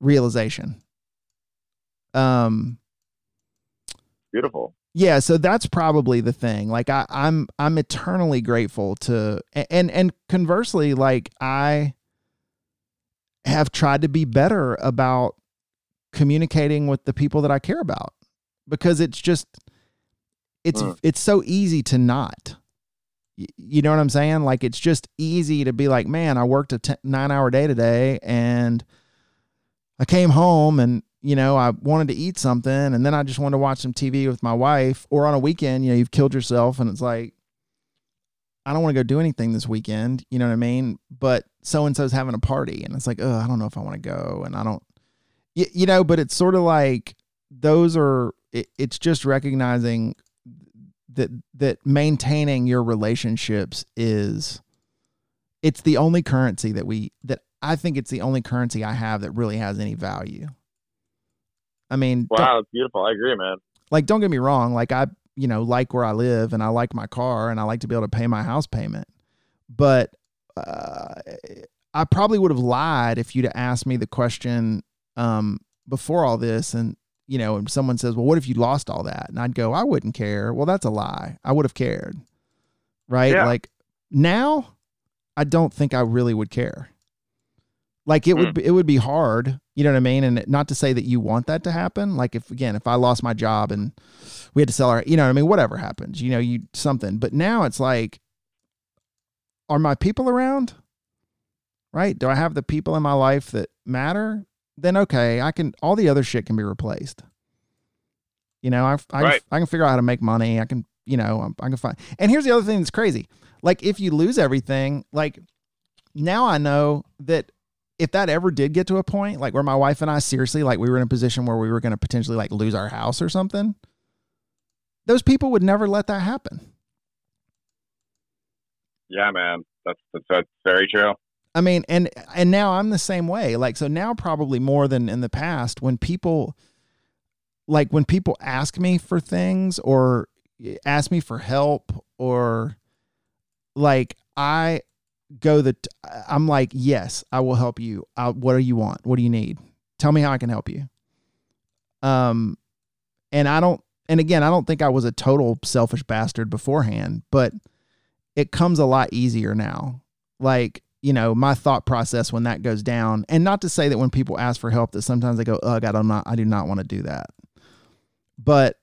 realization. Um Beautiful. yeah so that's probably the thing like I, i'm i'm eternally grateful to and and conversely like i have tried to be better about communicating with the people that i care about because it's just it's Mm. it's so easy to not. You know what i'm saying? Like it's just easy to be like man i worked a 10, nine hour day today and i came home and you know i wanted to eat something and then i just wanted to watch some tv with my wife. Or on a weekend you know you've killed yourself and it's like i don't want to go do anything this weekend. You know what i mean? But so and so's having a party and it's like oh i don't know if i want to go and i don't you, you know but it's sort of like those are it, it's just recognizing that that maintaining your relationships is it's the only currency that we that I think it's the only currency I have that really has any value. I mean, Wow, that's beautiful. I agree, man. like don't get me wrong, like I, you know, like where I live and I like my car and I like to be able to pay my house payment. But uh, I probably would have lied if you'd have asked me the question um, before all this and you know, and someone says, "Well, what if you lost all that?" And I'd go, "I wouldn't care." Well, that's a lie. I would have cared. Right? Yeah. Like Now, I don't think I really would care. Like it would Hmm. be, it would be hard, you know what I mean? And not to say that you want that to happen. Like if again, if I lost my job and we had to sell our, you know what I mean, whatever happens, you know, you something. But now it's like are my people around? Right? Do I have the people in my life that matter? Then okay, I can all the other shit can be replaced. You know, I I, Right. I can figure out how to make money. I can, you know, I can find. And here's the other thing that's crazy. Like if you lose everything, like now I know that if that ever did get to a point like where my wife and I seriously like we were in a position where we were going to potentially like lose our house or something, those people would never let that happen. Yeah, man. That's that's, that's very true. I mean, and and now I'm the same way. Like so now probably more than in the past when people like when people ask me for things or ask me for help or like I go the I'm like, "Yes, I will help you. I, what do you want? What do you need? Tell me how I can help you." Um and I don't and again, I don't think I was a total selfish bastard beforehand, but it comes a lot easier now. Like, you know, my thought process when that goes down, and not to say that when people ask for help that sometimes they go, ugh, I don't not I do not want to do that. But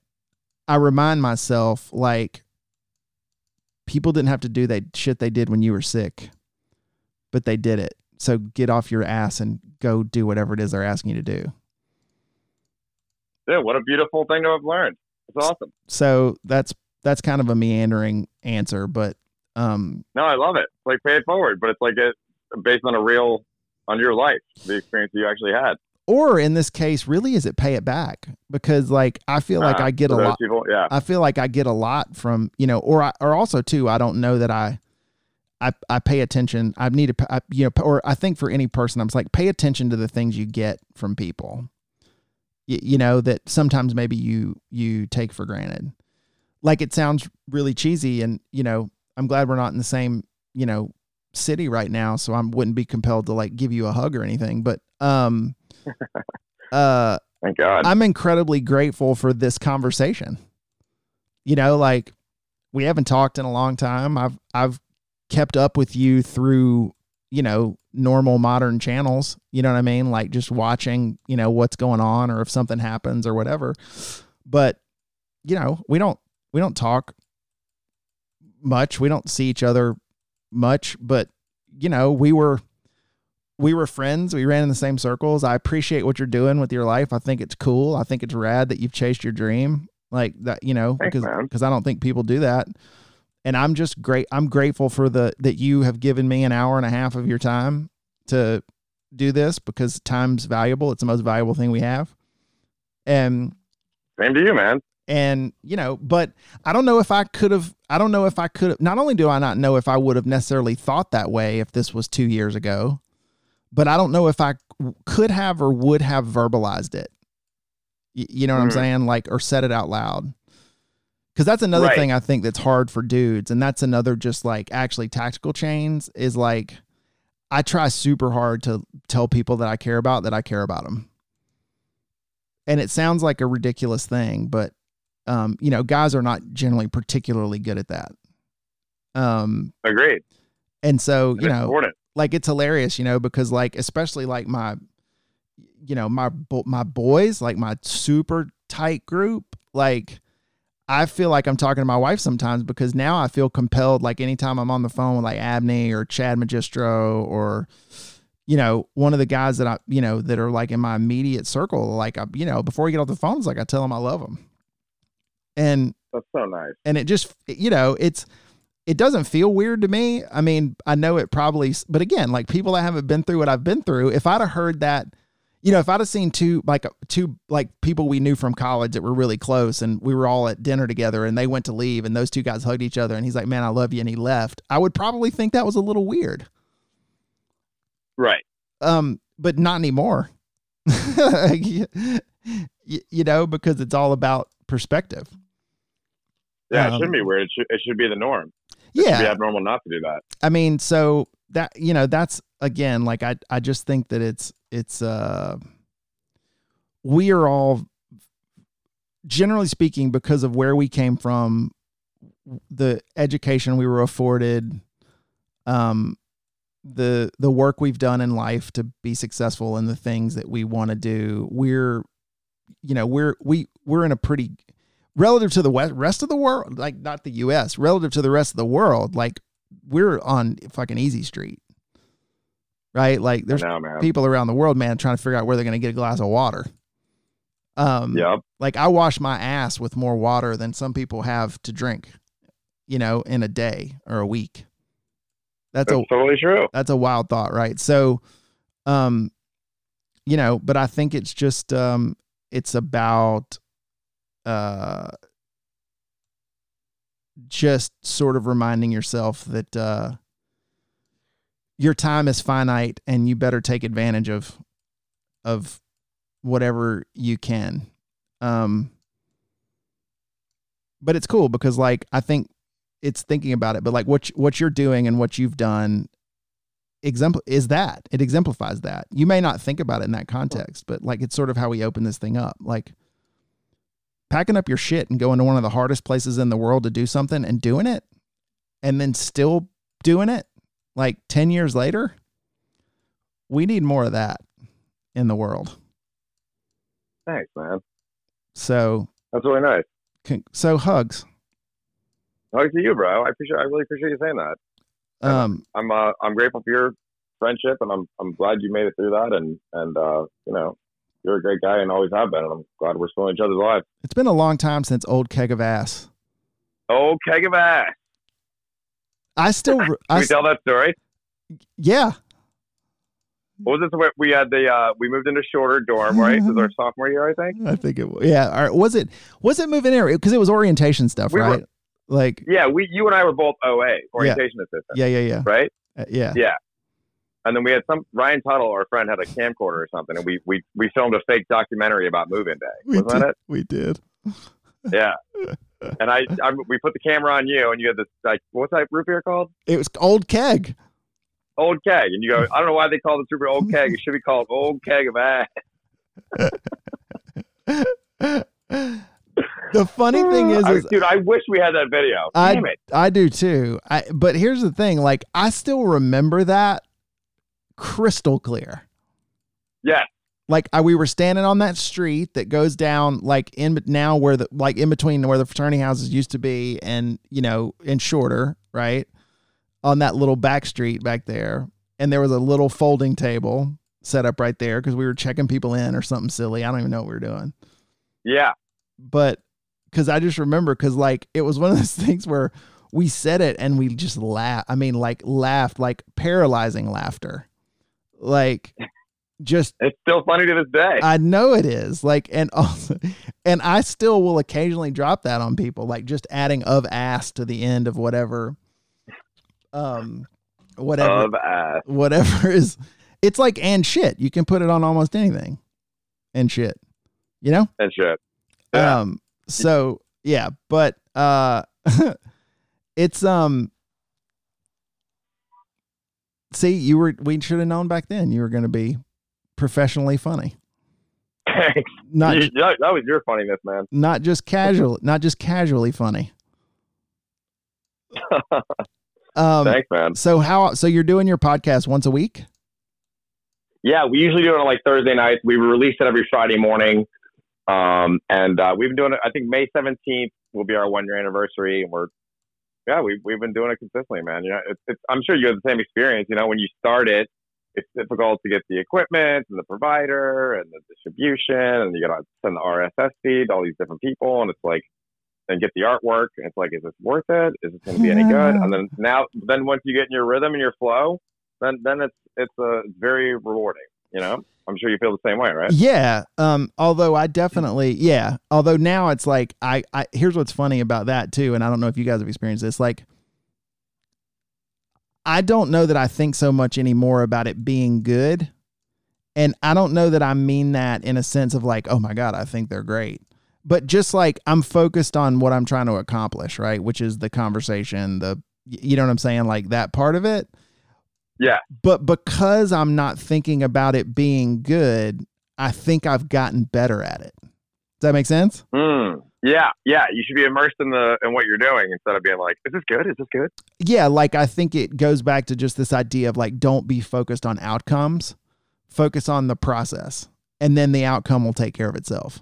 I remind myself like people didn't have to do that shit they did when you were sick, but they did it. So get off your ass and go do whatever it is they're asking you to do. Yeah, what a beautiful thing to have learned. It's awesome. So that's that's kind of a meandering answer, but um No, I love it. It's like pay it forward, but it's like it based on a real on your life, the experience that you actually had. or in this case, really is it pay it back? Because like I feel like Uh, I get a lot People, yeah, I feel like I get a lot from you know, or I, or also too, I don't know that I, I I pay attention. I need to, I, you know, or I think for any person, I'm just like pay attention to the things you get from people. You, you know that sometimes maybe you you take for granted. Like it sounds really cheesy, and you know, I'm glad we're not in the same you know city right now, so I wouldn't be compelled to like give you a hug or anything. But um, uh. thank God. I'm incredibly grateful for this conversation. You know, like we haven't talked in a long time. I've I've kept up with you through, you know, normal modern channels, you know what I mean? Like just watching, you know, what's going on or if something happens or whatever. But you know, we don't we don't talk much. We don't see each other much, but you know, we were we were friends. We ran in the same circles. I appreciate what you're doing with your life. I think it's cool. I think it's rad that you've chased your dream like that, you know, Thanks, because because I don't think people do that. And I'm just great. I'm grateful for the that you have given me an hour and a half of your time to do this because time's valuable. It's the most valuable thing we have. And Same to you, man. And you know but i don't know if i could have i don't know if i could have not only do i not know if i would have necessarily thought that way if this was two years ago but i don't know if i could have or would have verbalized it Y- you know what i'm Mhm. saying like or said it out loud because that's another Right. thing i think that's hard for dudes and that's another just like actually tactical chains is like i try super hard to tell people that i care about that i care about them and it sounds like a ridiculous thing but um, you know, guys are not generally particularly good at that. Um, Agreed. and so, you It's know, important. like it's hilarious, you know, because like, especially like my, you know, my, my boys, like my super tight group, like I feel like I'm talking to my wife sometimes because now I feel compelled, like anytime I'm on the phone with like Abney or Chad Magistro or, you know, one of the guys that I, you know, that are like in my immediate circle, like I, you know, before we get off the phone, it's like I tell them I love them. And That's so nice. and it just you know it's it doesn't feel weird to me i mean i know it probably but again like people that haven't been through what i've been through if i'd have heard that you know if i'd have seen two like two like people we knew from college that were really close and we were all at dinner together and they went to leave and those two guys hugged each other and he's like man i love you and he left i would probably think that was a little weird Right. um but not anymore you, you know because it's all about perspective Yeah, Um, it shouldn't be weird. It should, it should be the norm. It should yeah be abnormal not to do that. I mean, so that you know, that's again, like I I just think that it's it's uh we are all generally speaking, because of where we came from, the education we were afforded, um, the the work we've done in life to be successful in the things that we want to do, we're, you know, we're we we're in a pretty relative to the west, rest of the world, like not the U.S. relative to the rest of the world, like we're on fucking easy street, right? Like there's know, people around the world, man, trying to figure out where they're going to get a glass of water. Um, Yep. like I wash my ass with more water than some people have to drink, you know, in a day or a week. That's a totally true. that's a wild thought, right? So, um, you know, but I think it's just um, it's about uh, just sort of reminding yourself that uh, your time is finite, and you better take advantage of of whatever you can. Um, but it's cool because, like, I think it's thinking about it, but like what what you're doing and what you've done exempl is that it exemplifies that you may not think about it in that context but like it's sort of how we open this thing up like packing up your shit and going to one of the hardest places in the world to do something and doing it and then still doing it like 10 years later we need more of that in the world Thanks, man. so That's really nice. con- so hugs Hugs to you, bro. I appreciate. I really appreciate you saying that. um I'm. Uh, I'm grateful for your friendship, and I'm. I'm glad you made it through that. And and uh, you know, you're a great guy, and always have been. And I'm glad we're still in each other's lives. it's been a long time since old keg of ass Old keg of ass. i still Can I, we tell that story? yeah What was this? where We had the. Uh, we moved into shorter dorm, right? This was our sophomore year, I think. I think it was. Yeah. All right. Was it was it moving area because it was orientation stuff, We were- right? like Yeah, we. You and I were both OA, orientation assistant, yeah, yeah, yeah, right? Uh, yeah. Yeah. And then we had some Ryan Tuttle, our friend, had a camcorder or something, and we we we filmed a fake documentary about move-in day. We Wasn't did. it? We did. Yeah. and I, I, we put the camera on you, and you had this like, what's that root beer called? It was old keg. Old keg, and you go, I don't know why they call the super old keg. It should be called old keg of ass. the funny thing is, I- dude, I wish we had that video. I Damn it. I do too. I but here's the thing, like I still remember that crystal clear. Yeah. Like I, we were standing on that street that goes down like in now where the like in between where the fraternity houses used to be and you know in shorter right on that little back street back there and there was a little folding table set up right there because we were checking people in or something silly. I don't even know what we were doing Yeah. but because I just remember because like it was one of those things where we said it and we just laughed. I mean, like laughed, like paralyzing laughter, like just It's still funny to this day. I know it is like and also and I still will occasionally drop that on people, like just adding of ass to the end of whatever, um, whatever of ass. whatever is. It's like and shit. You can put it on almost anything, and shit. You know. and shit. Yeah. Um so yeah, but uh it's um see you were we should have known back then you were going to be professionally funny. Thanks. Not You- that, that was your funniness, man. not just casual, not just casually funny. Um Thanks, man. so how so you're doing your podcast once a week? Yeah, we usually do it on like Thursday nights. We release it every Friday morning. Um, and uh, we've been doing it. I think May 17th will be our one year anniversary. And we're, yeah, we, we've been doing it consistently, man. You know, it's, it's, I'm sure you have the same experience. You know, when you start it, it's difficult to get the equipment and the provider and the distribution, and you got to send the RSS feed to all these different people. And it's like, and get the artwork. And it's like, is this worth it? Is this going to be any good? And then now, then once you get in your rhythm and your flow, then then it's it's uh, it's very rewarding. You know, I'm sure you feel the same way, right? Yeah. Um, although I definitely, yeah. Although now it's like I, I here's what's funny about that too, and I don't know if you guys have experienced this. Like, I don't know that I think so much anymore about it being good, and I don't know that I mean that in a sense of like, oh my god, I think they're great. But just like I'm focused on what I'm trying to accomplish, right? Which is the conversation, the you know what I'm saying, like that part of it Yeah. but because I'm not thinking about it being good, I think I've gotten better at it. Does that make sense? Mm. Yeah, yeah. You should be immersed in the in what you're doing instead of being like, "Is this good? Is this good?" Yeah, like I think it goes back to just this idea of like, don't be focused on outcomes, focus on the process, and then the outcome will take care of itself.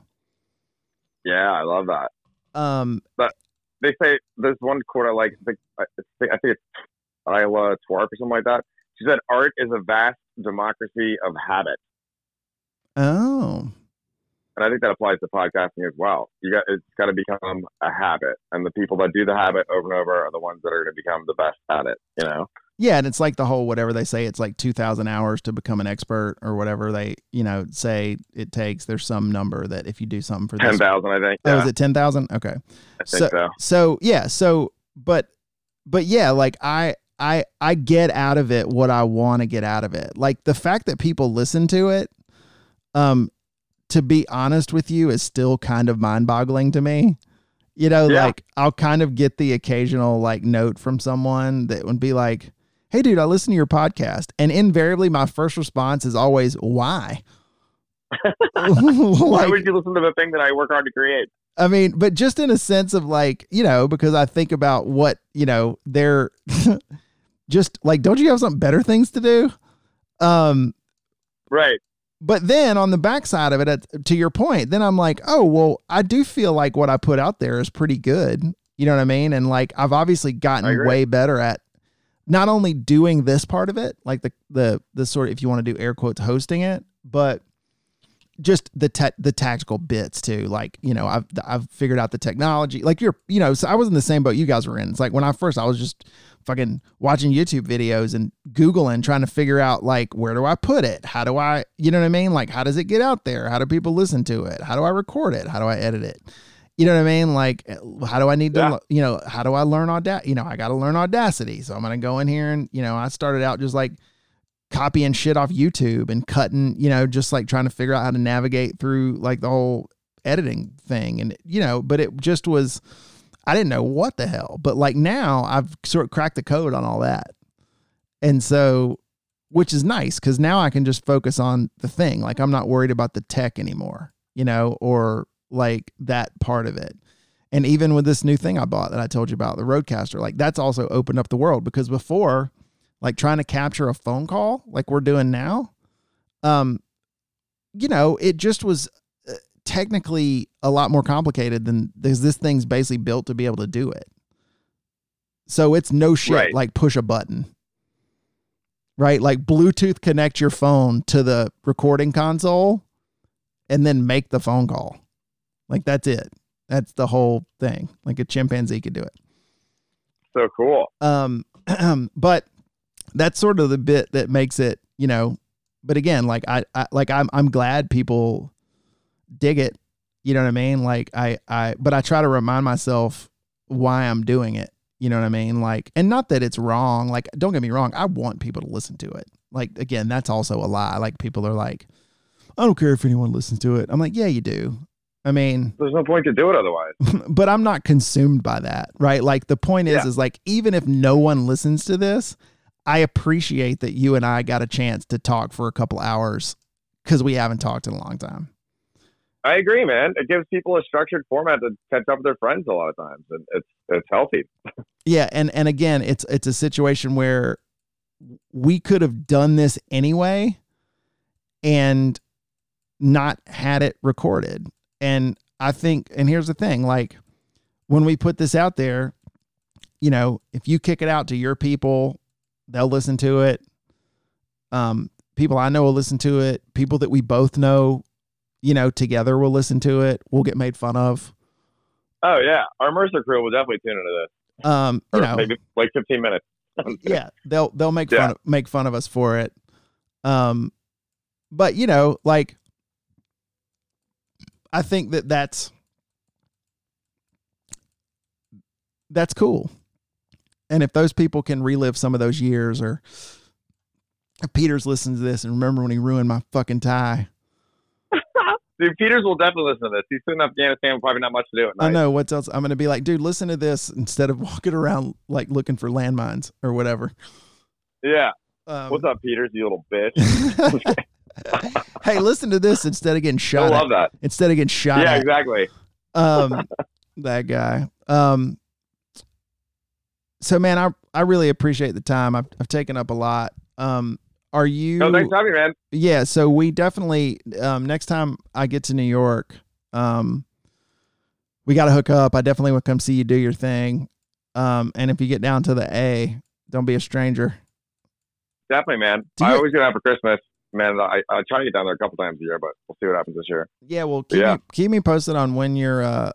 Yeah, I love that. Um, but They say there's one quote I like. I think I think, it's Twyla Tharp or something like that. She said, "Art is a vast democracy of habit," oh, and I think that applies to podcasting as well. You got it's got to become a habit, and the people that do the habit over and over are the ones that are going to become the best at it. You know? yeah, and it's like the whole whatever they say, it's like two thousand hours to become an expert or whatever they you know say it takes. There's some number that if you do something for Ten this, I think. oh, Yeah, is it ten thousand? Okay. I think so. so yeah so but but yeah like i i i get out of it what i want to get out of it like the fact that people listen to it um to be honest with you is still kind of mind-boggling to me you know Yeah. like i'll kind of get the occasional like note from someone that would be like hey dude i listen to your podcast and invariably my first response is always why Why would you listen to the thing that I work hard to create? I mean, but just in a sense of like, you know, because I think about what, you know, they're just like, don't you have some better things to do? Um, Right. but then on the backside of it, at, to your point, then I'm like, oh, well, I do feel like what I put out there is pretty good. You know what I mean? And like, I've obviously gotten way better at not only doing this part of it, like the, the, the sort of, if you want to do air quotes, hosting it, but just the te- the tactical bits too. Like, you know, I've, I've figured out the technology, like you're, you know, so I was in the same boat you guys were in. It's like when I first, I was just fucking watching YouTube videos and Googling, trying to figure out like, where do I put it? How do I, you know what I mean? Like, how does it get out there? How do people listen to it? How do I record it? How do I edit it? You know what I mean? Like, eh, how do I need to, Yeah. you know, how do I learn Audacity? You know, I got to learn Audacity. So I'm going to go in here and, you know, I started out just like copying shit off YouTube and cutting, you know, just like trying to figure out how to navigate through like the whole editing thing. And, you know, but it just was, I didn't know what the hell. But like now I've sort of cracked the code on all that. And so, which is nice because now I can just focus on the thing. Like I'm not worried about the tech anymore, you know, or like that part of it. And even with this new thing I bought that I told you about, the Rodecaster, like that's also opened up the world because before, like trying to capture a phone call like we're doing now, um, you know, it just was technically a lot more complicated than because this thing's basically built to be able to do it. So it's no shit Right. like push a button. Right? Like Bluetooth connect your phone to the recording console and then make the phone call. Like that's it. That's the whole thing. Like a chimpanzee could do it. So cool. Um, but that's sort of the bit that makes it, you know. But again, like I, I like I'm I'm glad people dig it. You know what I mean? Like I I but I try to remind myself why I'm doing it. You know what I mean? Like and not that it's wrong. Like don't get me wrong, I want people to listen to it. Like again, that's also a lie. Like people are like, I don't care if anyone listens to it. I'm like, yeah, you do. I mean, There's no point to do it otherwise. but I'm not consumed by that, right? Like the point is, Yeah. is like even if no one listens to this, I appreciate that you and I got a chance to talk for a couple hours because we haven't talked in a long time. I agree, man. It gives people a structured format to catch up with their friends a lot of times, and it's it's healthy. Yeah, and and again, it's it's a situation where we could have done this anyway and not had it recorded. And I think and here's the thing, like when we put this out there, you know, if you kick it out to your people, they'll listen to it. Um people I know will listen to it. People that we both know, you know, together we'll listen to it. We'll get made fun of. Oh yeah, our Mercer crew will definitely tune into this. Um, you Or know, maybe like 15 minutes. yeah, they'll they'll make Yeah. fun of, make fun of us for it. Um, but you know, like, I think that that's that's cool. And if those people can relive some of those years, or if Peters listens to this and remember when he ruined my fucking tie, Dude, Peters will definitely listen to this. He's in Afghanistan, probably not much to do at night. I know what's else. I'm gonna be like, dude, listen to this instead of walking around like looking for landmines or whatever. Yeah. Um, What's up, Peters? You little bitch. hey, listen to this instead of getting shot. love At, that. instead of getting shot Yeah, at. exactly. Um, that guy. Um, so man, I I really appreciate the time. I've I've taken up a lot. Um, are you? No, thanks for having me, man. Yeah, so we definitely um, next time I get to New York, um, we got to hook up. I definitely want to come see you do your thing. Um, and if you get down to the A, don't be a stranger. Definitely, man. I always get out for Christmas. Man, I, I try to get down there a couple times a year, but we'll see what happens this year. Yeah, well, keep Yeah. me keep me posted on when you're uh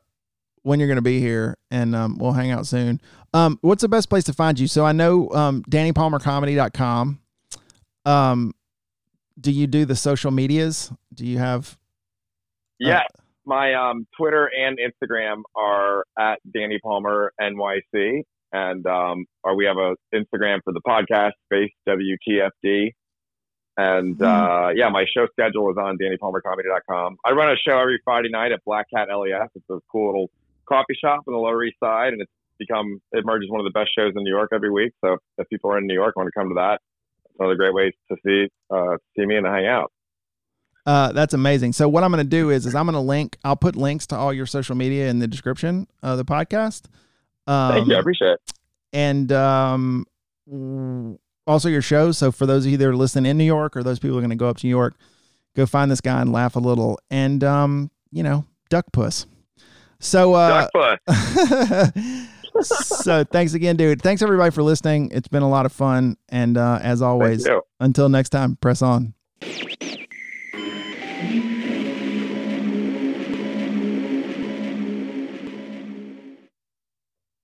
when you're gonna be here, and um, we'll hang out soon. Um, what's the best place to find you? So I know um, DannyPalmerComedy.com. Um, do you do the social medias? Do you have? Yeah, my um, Twitter and Instagram are at Danny Palmer NYC, and um, or we have a Instagram for the podcast, Space WTFD. And uh, yeah, my show schedule is on DannyPalmerComedy.com. I run a show every Friday night at Black Cat LES. It's a cool little coffee shop on the Lower East Side, and it's become it emerges one of the best shows in New York every week. So if people are in New York want to come to that, another great way to see uh, see me and to hang out. Uh, that's amazing. So what I'm going to do is, is I'm going to link. I'll put links to all your social media in the description of the podcast. Um, Thank you, I appreciate it. and um, also your shows. So for those of you that are listening in New York, or those people who are going to go up to New York, go find this guy and laugh a little, and um, you know, duck puss. So uh, Duck Puss. so thanks again, dude. Thanks everybody for listening. It's been a lot of fun. And uh, as always, until next time, press on.